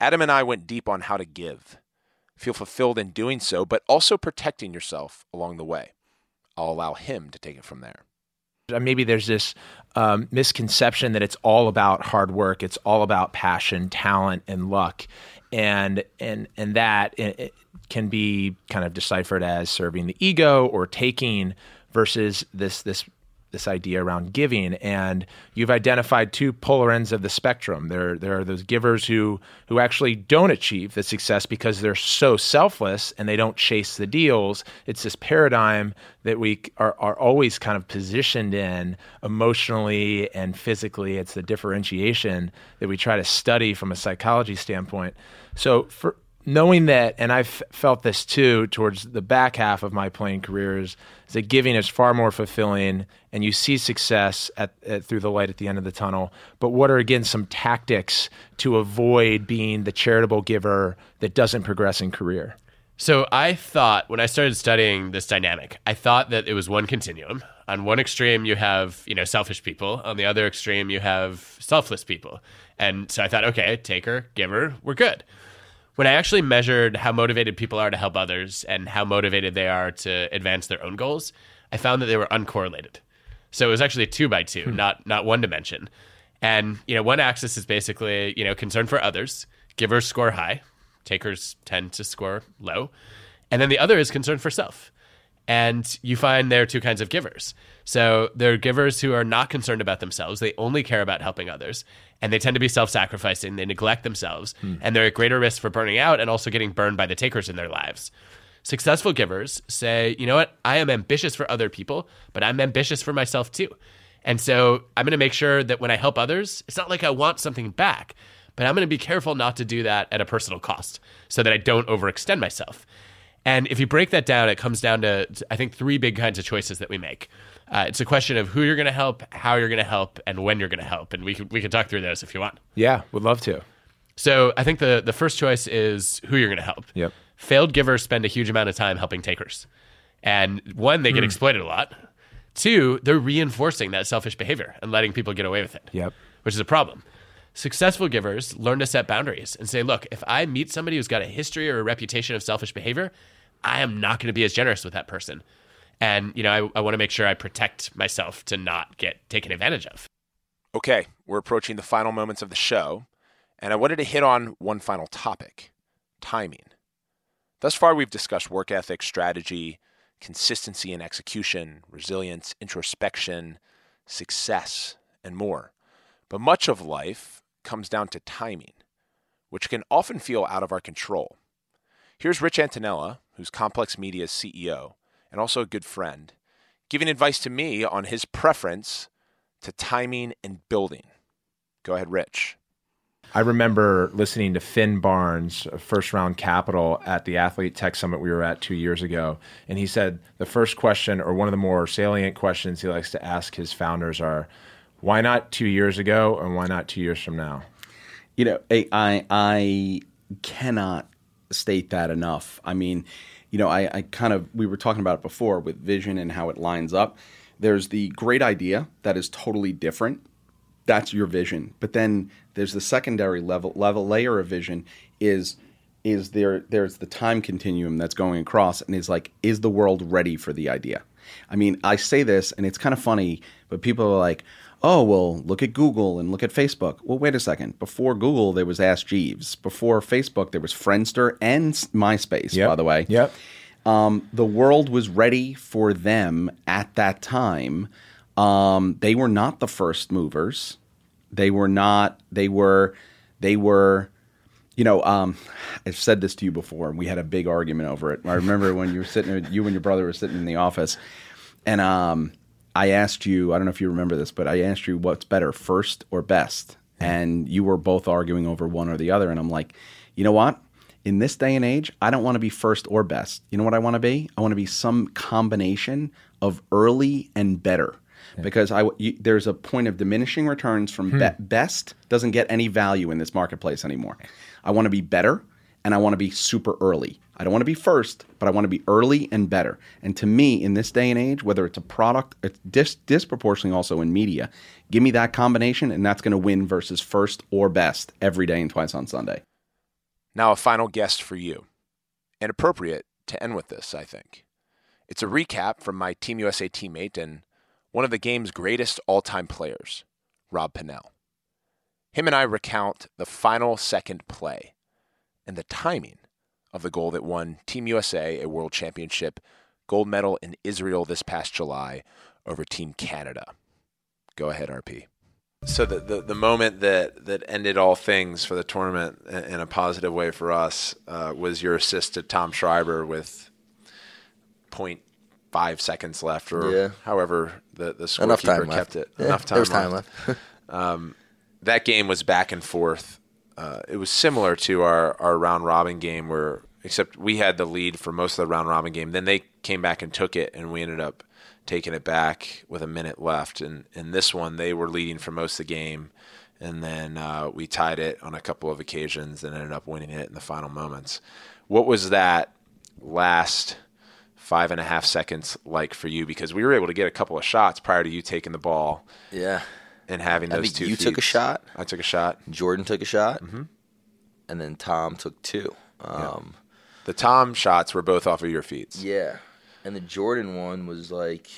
Adam and I went deep on how to give, feel fulfilled in doing so, but also protecting yourself along the way. I'll allow him to take it from there. Uh, maybe there's this um, misconception that it's all about hard work, it's all about passion, talent, and luck, and and and that can be kind of deciphered as serving the ego or taking versus this this this idea around giving and you've identified two polar ends of the spectrum. There there are those givers who who actually don't achieve the success because they're so selfless and they don't chase the deals. It's this paradigm that we are, are always kind of positioned in emotionally and physically. It's the differentiation that we try to study from a psychology standpoint. So for knowing that, and I've felt this too towards the back half of my playing careers, is that giving is far more fulfilling, and you see success at, at, through the light at the end of the tunnel. But what are again some tactics to avoid being the charitable giver that doesn't progress in career? So I thought when I started studying this dynamic, I thought that it was one continuum. On one extreme, you have you know selfish people. On the other extreme, you have selfless people. And so I thought, okay, taker, giver, we're good when I actually measured how motivated people are to help others and how motivated they are to advance their own goals, I found that they were uncorrelated. So it was actually a two by two, hmm. not not one dimension. And you know, one axis is basically you know concern for others. Givers score high, takers tend to score low, and then the other is concern for self. And you find there are two kinds of givers. So there are givers who are not concerned about themselves. They only care about helping others. And they tend to be self sacrificing. They neglect themselves. Hmm. And they're at greater risk for burning out and also getting burned by the takers in their lives. Successful givers say, you know what? I am ambitious for other people, but I'm ambitious for myself too. And so I'm going to make sure that when I help others, it's not like I want something back, but I'm going to be careful not to do that at a personal cost so that I don't overextend myself. And if you break that down, it comes down to, I think, three big kinds of choices that we make. Uh, it's a question of who you're going to help, how you're going to help, and when you're going to help. And we can, we can talk through those if you want. Yeah, would love to. So I think the, the first choice is who you're going to help. Yep. Failed givers spend a huge amount of time helping takers. And one, they get exploited a lot. Two, they're reinforcing that selfish behavior and letting people get away with it Yep. which is a problem. Successful givers learn to set boundaries and say, look, if I meet somebody who's got a history or a reputation of selfish behavior, I am not going to be as generous with that person. And, you know, I, I want to make sure I protect myself to not get taken advantage of. Okay, we're approaching the final moments of the show, and I wanted to hit on one final topic timing. Thus far, we've discussed work ethic, strategy, consistency and execution, resilience, introspection, success, and more. But much of life comes down to timing, which can often feel out of our control. Here's Rich Antoniello, who's Complex Media's CEO and also a good friend, giving advice to me on his preference to timing and building. Go ahead, Rich. I remember listening to Phin Barnes, First Round Capital, at the Athlete Tech Summit we were at two years ago. And he said the first question, or one of the more salient questions he likes to ask his founders, are why not two years ago and why not two years from now? You know, I I, I cannot state that enough. I mean, you know, I, I kind of we were talking about it before with vision and how it lines up. There's the great idea that is totally different. That's your vision. But then there's the secondary level level layer of vision is is there there's the time continuum that's going across and is like is the world ready for the idea i mean i say this and it's kind of funny but people are like oh well look at google and look at facebook well wait a second before google there was ask jeeves before facebook there was friendster and myspace Yep. by the way Yep. um, the world was ready for them at that time. Um, they were not the first movers. They were not. They were. They were. You know, um, I've said this to you before, and we had a big argument over it. I remember when you were sitting, you and your brother were sitting in the office, and um, I asked you. I don't know if you remember this, but I asked you what's better, first or best, and you were both arguing over one or the other. And I'm like, you know what? in this day and age, I don't want to be first or best. You know what I want to be? I want to be some combination of early and better. Because I, you, there's a point of diminishing returns from hmm. be- best doesn't get any value in this marketplace anymore. I want to be better and I want to be super early. I don't want to be first, but I want to be early and better. And to me, in this day and age, whether it's a product, it's dis- disproportionately also in media, give me that combination and that's going to win versus first or best every day and twice on Sunday. Now, a final guest for you, and appropriate to end with this, I think. It's a recap from my Team USA teammate and one of the game's greatest all time players, Rob Pannell. Him and I recount the final second play and the timing of the goal that won Team USA a world championship gold medal in Israel this past July over Team Canada. Go ahead, RP. So the, the, the moment that, that ended all things for the tournament in, in a positive way for us uh, was your assist to Tom Schreiber with 0.5 seconds left, or Yeah. however the the Enough scorekeeper time left. kept it. Yeah, Enough time there was time left. um, that game was back and forth. Uh, it was similar to our, our round robin game, where except we had the lead for most of the round robin game. Then they came back and took it, and we ended up taking it back with a minute left. And in this one, they were leading for most of the game, and then uh, we tied it on a couple of occasions and ended up winning it in the final moments. What was that last five and a half seconds like for you? Because we were able to get a couple of shots prior to you taking the ball Yeah. And having I those think two. you took a shot. I took a shot. Jordan took a shot. And then Tom took two. Um, The Tom shots were both off of your feeds. yeah. And the Jordan one was like,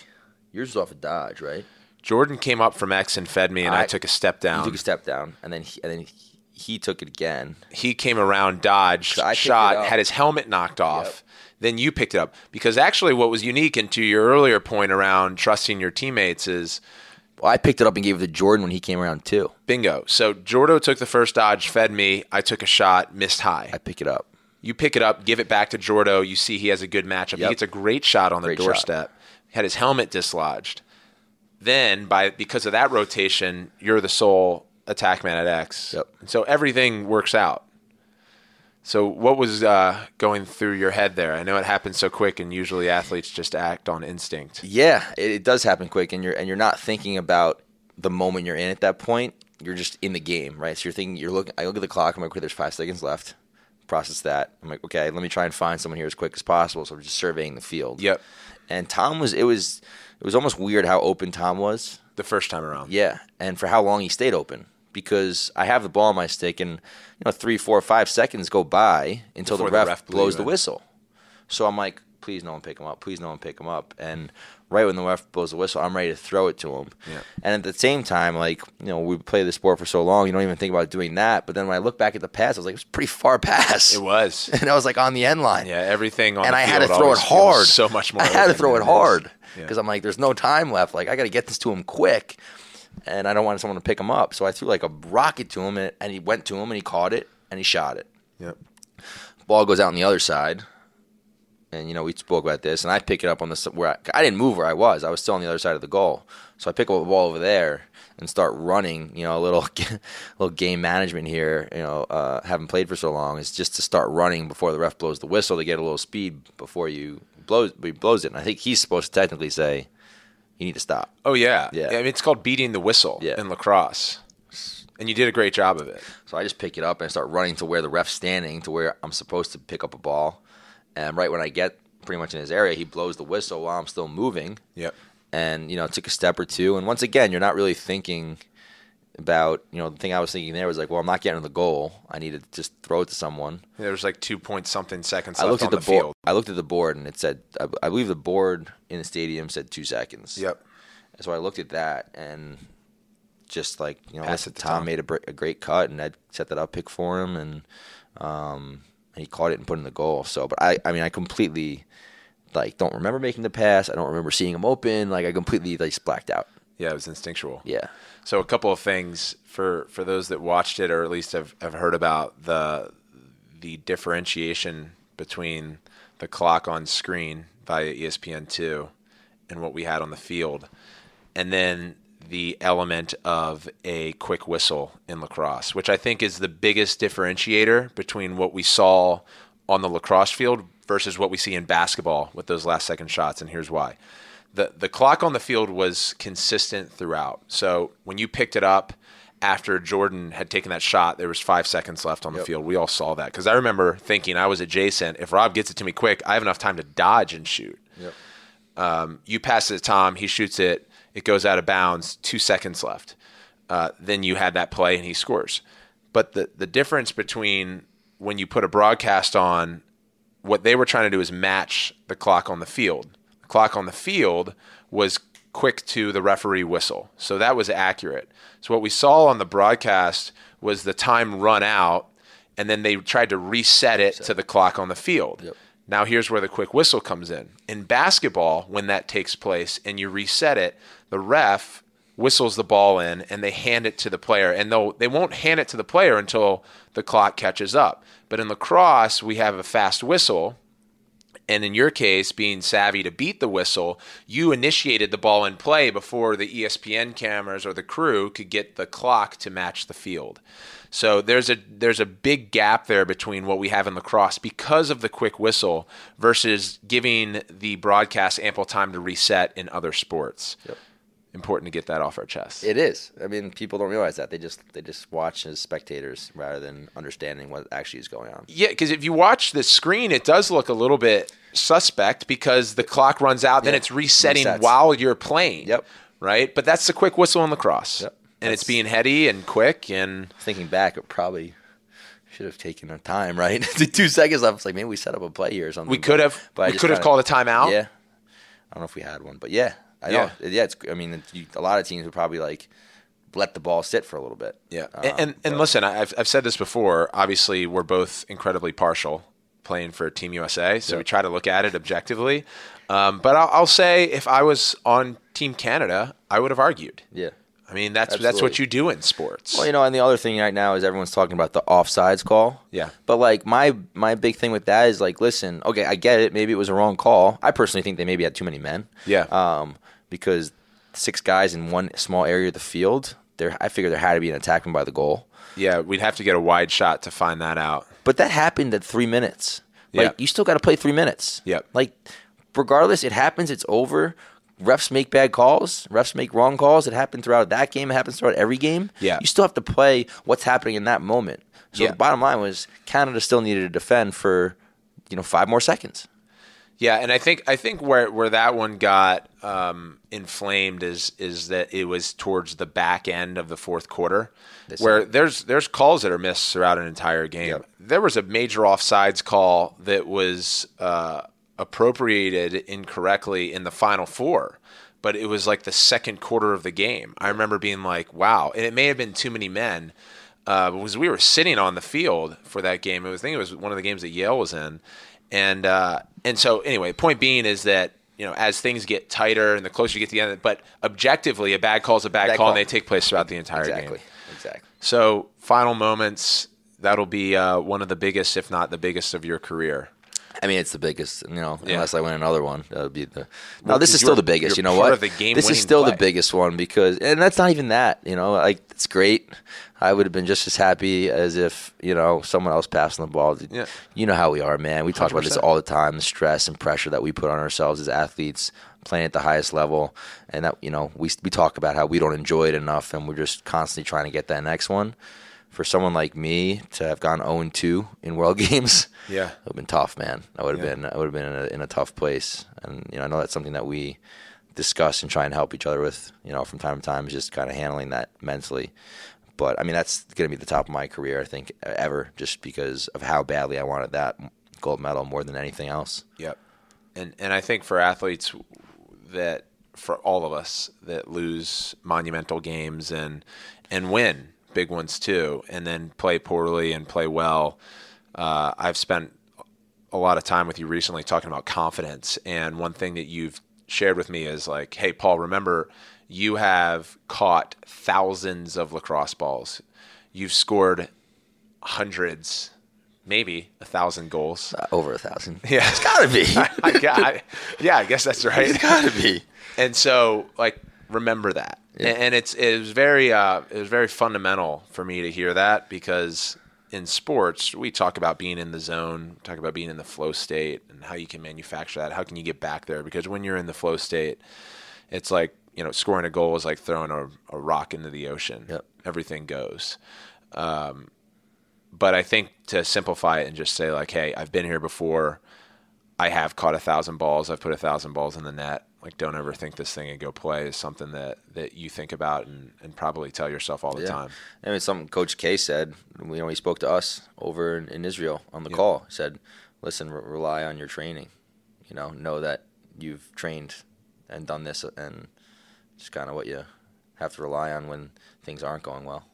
yours was off of Dodge, right? Jordan came up from X and fed me, and I, I- took a step down. You took a step down, and then he, and then he, he took it again. he came around, dodged, So I shot, had his helmet knocked off, then you picked it up because actually what was unique and to your earlier point around trusting your teammates is I picked it up and gave it to Jordan when he came around too. bingo. So Jordo took the first dodge, fed me. I took a shot, missed high. I pick it up. You pick it up, give it back to Jordo. You see he has a good matchup. He Yep. gets a great shot on the Great shot. doorstep. Had his helmet dislodged. Then, by because of that rotation, you're the sole attack man at X. Yep. And so everything works out. So what was uh, going through your head there? I know it happens so quick, and usually athletes just act on instinct. Yeah, it, it does happen quick, and you're and you're not thinking about the moment you're in at that point. You're just in the game, right? So you're thinking, you're looking. I look at the clock. I'm like, okay, there's five seconds left. Process that. I'm like, okay, let me try and find someone here as quick as possible. So I'm just surveying the field. Yep. And Tom was. It was. It was almost weird how open Tom was. The first time around. Yeah, and for how long he stayed open because I have the ball on my stick, and you know, three, four, five seconds go by until the the ref, ref blows the in. whistle. So I'm like, please no one pick him up. Please no one pick him up. And right when the ref blows the whistle, I'm ready to throw it to him. Yeah. And at the same time, like you know, we play the sport for so long, you don't even think about doing that. But then when I look back at the pass, I was like, it was pretty far pass. It was. and I was like on the end line. Yeah, everything on and I had to throw it hard. So much more. I had to throw it hard Yeah. because I'm like, there's no time left. Like I got to get this to him quick, and I don't want someone to pick him up. So I threw like a rocket to him, and, and he went to him, and he caught it, and he shot it. Yep. Ball goes out on the other side, and you know we spoke about this, and I pick it up on the where I, I didn't move where I was. I was still on the other side of the goal, so I pick up a ball over there and start running. You know, a little little game management here. You know, uh, having played for so long is just to start running before the ref blows the whistle to get a little speed before you blows he blows it. And I think he's supposed to technically say you need to stop. Oh yeah. Yeah. I mean, it's called beating the whistle Yeah. in lacrosse, and you did a great job of it. So I just pick it up and I start running to where the ref's standing, to where I'm supposed to pick up a ball. And right when I get pretty much in his area, he blows the whistle while I'm still moving. Yep. And you know, it took a step or two. And once again, you're not really thinking about you know the thing I was thinking there was like, well, I'm not getting to the goal. I need to just throw it to someone. There was like two point something seconds I left looked on at the, the, board. field. I looked at the board and it said, I, I believe the board in the stadium said two seconds. Yep. And so I looked at that and just like you know, Pass listen, it to Tom, Tom. made a, br- a great cut and I set that up pick for him and um, and he caught it and put in the goal. So, but I, I mean, I completely like don't remember making the pass. I don't remember seeing him open. Like I completely like just blacked out. Yeah, it was instinctual. Yeah. So a couple of things for for those that watched it or at least have, have heard about the the differentiation between the clock on screen via ESPN two and what we had on the field, and then the element of a quick whistle in lacrosse, which I think is the biggest differentiator between what we saw on the lacrosse field versus what we see in basketball with those last second shots. And here's why the the clock on the field was consistent throughout. So when you picked it up after Jordan had taken that shot, there was five seconds left on the field. We all saw that because I remember thinking I was adjacent. If Rob gets it to me quick, I have enough time to dodge and shoot. Um, you pass it to Tom, he shoots it, it goes out of bounds. Two seconds left. Uh, then you had that play and he scores. But the the difference between when you put a broadcast on what they were trying to do is match the clock on the field. Clock on the field was quick to the referee whistle. So that was accurate. So what we saw on the broadcast was the time run out and then they tried to reset it to the clock on the field. Now here's where the quick whistle comes in. In basketball, when that takes place and you reset it, the ref whistles the ball in and they hand it to the player and they'll they won't hand it to the player until the clock catches up. But in lacrosse, we have a fast whistle and in your case, being savvy to beat the whistle, you initiated the ball in play before the ESPN cameras or the crew could get the clock to match the field. So there's a there's a big gap there between what we have in lacrosse because of the quick whistle versus giving the broadcast ample time to reset in other sports. Important to get that off our chest. It is. I mean, people don't realize that they just they just watch as spectators rather than understanding what actually is going on. Yeah, because if you watch the screen, it does look a little bit suspect because the clock runs out, then it's resetting resets. while you're playing. Yep. Right, but that's the quick whistle in lacrosse, Yep. and it's being heady and quick and Thinking back, it probably should have taken our time, right? Two seconds left. It's like maybe we set up a play here or something. we could have but we could have called a timeout. Yeah, I don't know if we had one, but yeah, I Yeah. know. Yeah, it's. I mean, it's, you, a lot of teams would probably like let the ball sit for a little bit. Yeah, Um, and and, and listen, I've I've said this before. Obviously, we're both incredibly partial playing for Team USA, so we try to look at it objectively. Um, but I'll, I'll say if I was on Team Canada, I would have argued. Yeah. I mean, that's that's what you do in sports. Well, you know, and the other thing right now is everyone's talking about the offsides call. Yeah. But like my my big thing with that is like, listen, okay, I get it. Maybe it was a wrong call. I personally think they maybe had too many men. Yeah. Um, because six guys in one small area of the field, there I figure there had to be an attackman by the goal. yeah, we'd have to get a wide shot to find that out. But that happened at three minutes. Like Yeah. you still got to play three minutes. Yep. Like regardless, it happens. It's over. Refs make bad calls. Refs make wrong calls. It happened throughout that game. It happens throughout every game. Yeah. You still have to play what's happening in that moment. So Yeah. the bottom line was Canada still needed to defend for, you know, five more seconds. Yeah, and I think I think where where that one got um, inflamed is is that it was towards the back end of the fourth quarter, where there's there's calls that are missed throughout an entire game. There was a major offsides call that was uh, appropriated incorrectly in the final four, but it was like the second quarter of the game. I remember being like, "Wow!" And it may have been too many men. Uh, because we were sitting on the field for that game. It was, I think it was one of the games that Yale was in, and uh, and so anyway, point being is that you know as things get tighter and the closer you get to the end, it, but objectively, a bad call is a bad, Bad call, call. and they take place throughout the entire Exactly. game. Exactly. So final moments that'll be uh, one of the biggest, if not the biggest, of your career. I mean, it's the biggest. You know, Yeah. unless I win another one, that would be the. No, Well, this is still the biggest. you're know what? this is still play. the biggest one because, and that's not even that. You know, like it's great. I would have been just as happy as if you know someone else passing the ball. Yeah. You know how we are, man. We talk about this all the time. The stress and pressure that we put on ourselves as athletes playing at the highest level, and that you know we we talk about how we don't enjoy it enough, and we're just constantly trying to get that next one. For someone like me to have gone 0 2 in World Games, Yeah. it would have been tough, man. I would have Yeah. been I would have been in a, in a tough place, and you know I know that's something that we discuss and try and help each other with. You know, from time to time, is just kind of handling that mentally. But I mean, that's going to be the top of my career, I think, ever, just because of how badly I wanted that gold medal more than anything else. Yep. And and I think for athletes that for all of us that lose monumental games and and win big ones too, and then play poorly and play well. Uh, I've spent a lot of time with you recently talking about confidence, and one thing that you've shared with me is like, hey, Paul, remember you have caught thousands of lacrosse balls. You've scored hundreds, maybe a thousand goals. Uh, over a thousand. Yeah, It's got to be. I, got- I- yeah, I guess that's right. It's got to be. And so, like, remember that. Yeah. And, and it's it was very uh, it was very fundamental for me to hear that because in sports we talk about being in the zone, talk about being in the flow state, and how you can manufacture that. How can you get back there? Because when you're in the flow state, it's like you know scoring a goal is like throwing a, a rock into the ocean. Yep. Everything goes. Um, but I think to simplify it and just say like, hey, I've been here before. I have caught a thousand balls. I've put a thousand balls in the net. Like, don't ever think this thing and go play is something that, that you think about and, and probably tell yourself all the Yeah. time. I mean, something Coach K said. You know, he spoke to us over in, in Israel on the call. He said, "Listen, re- rely on your training. You know, know that you've trained and done this, and just kind of what you have to rely on when things aren't going well."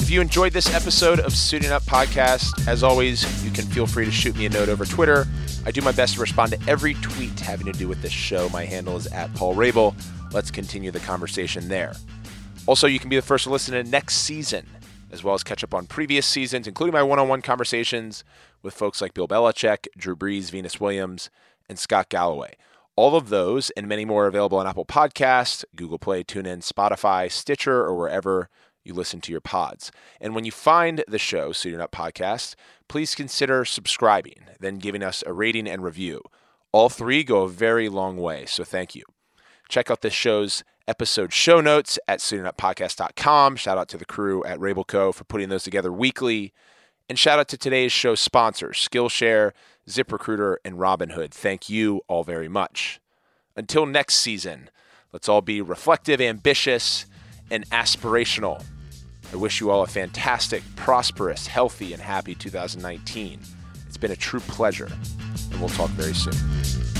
If you enjoyed this episode of Suiting Up Podcast, as always, you can feel free to shoot me a note over Twitter. I do my best to respond to every tweet having to do with this show. My handle is at Paul Rabil. Let's continue the conversation there. Also, you can be the first to listen to next season, as well as catch up on previous seasons, including my one on one conversations with folks like Bill Belichick, Drew Brees, Venus Williams, and Scott Galloway. All of those and many more are available on Apple Podcasts, Google Play, TuneIn, Spotify, Stitcher, or wherever you listen to your pods. And when you find the show, Suiting Up Podcast, please consider subscribing, then giving us a rating and review. All three go a very long way, so thank you. Check out this show's episode show notes at suitinguppodcast.com. Shout out to the crew at Rabelco for putting those together weekly. And shout out to today's show sponsors, Skillshare, ZipRecruiter, and Robinhood. Thank you all very much. Until next season, let's all be reflective, ambitious, and aspirational. I wish you all a fantastic, prosperous, healthy, and happy 2019. It's been a true pleasure, and we'll talk very soon.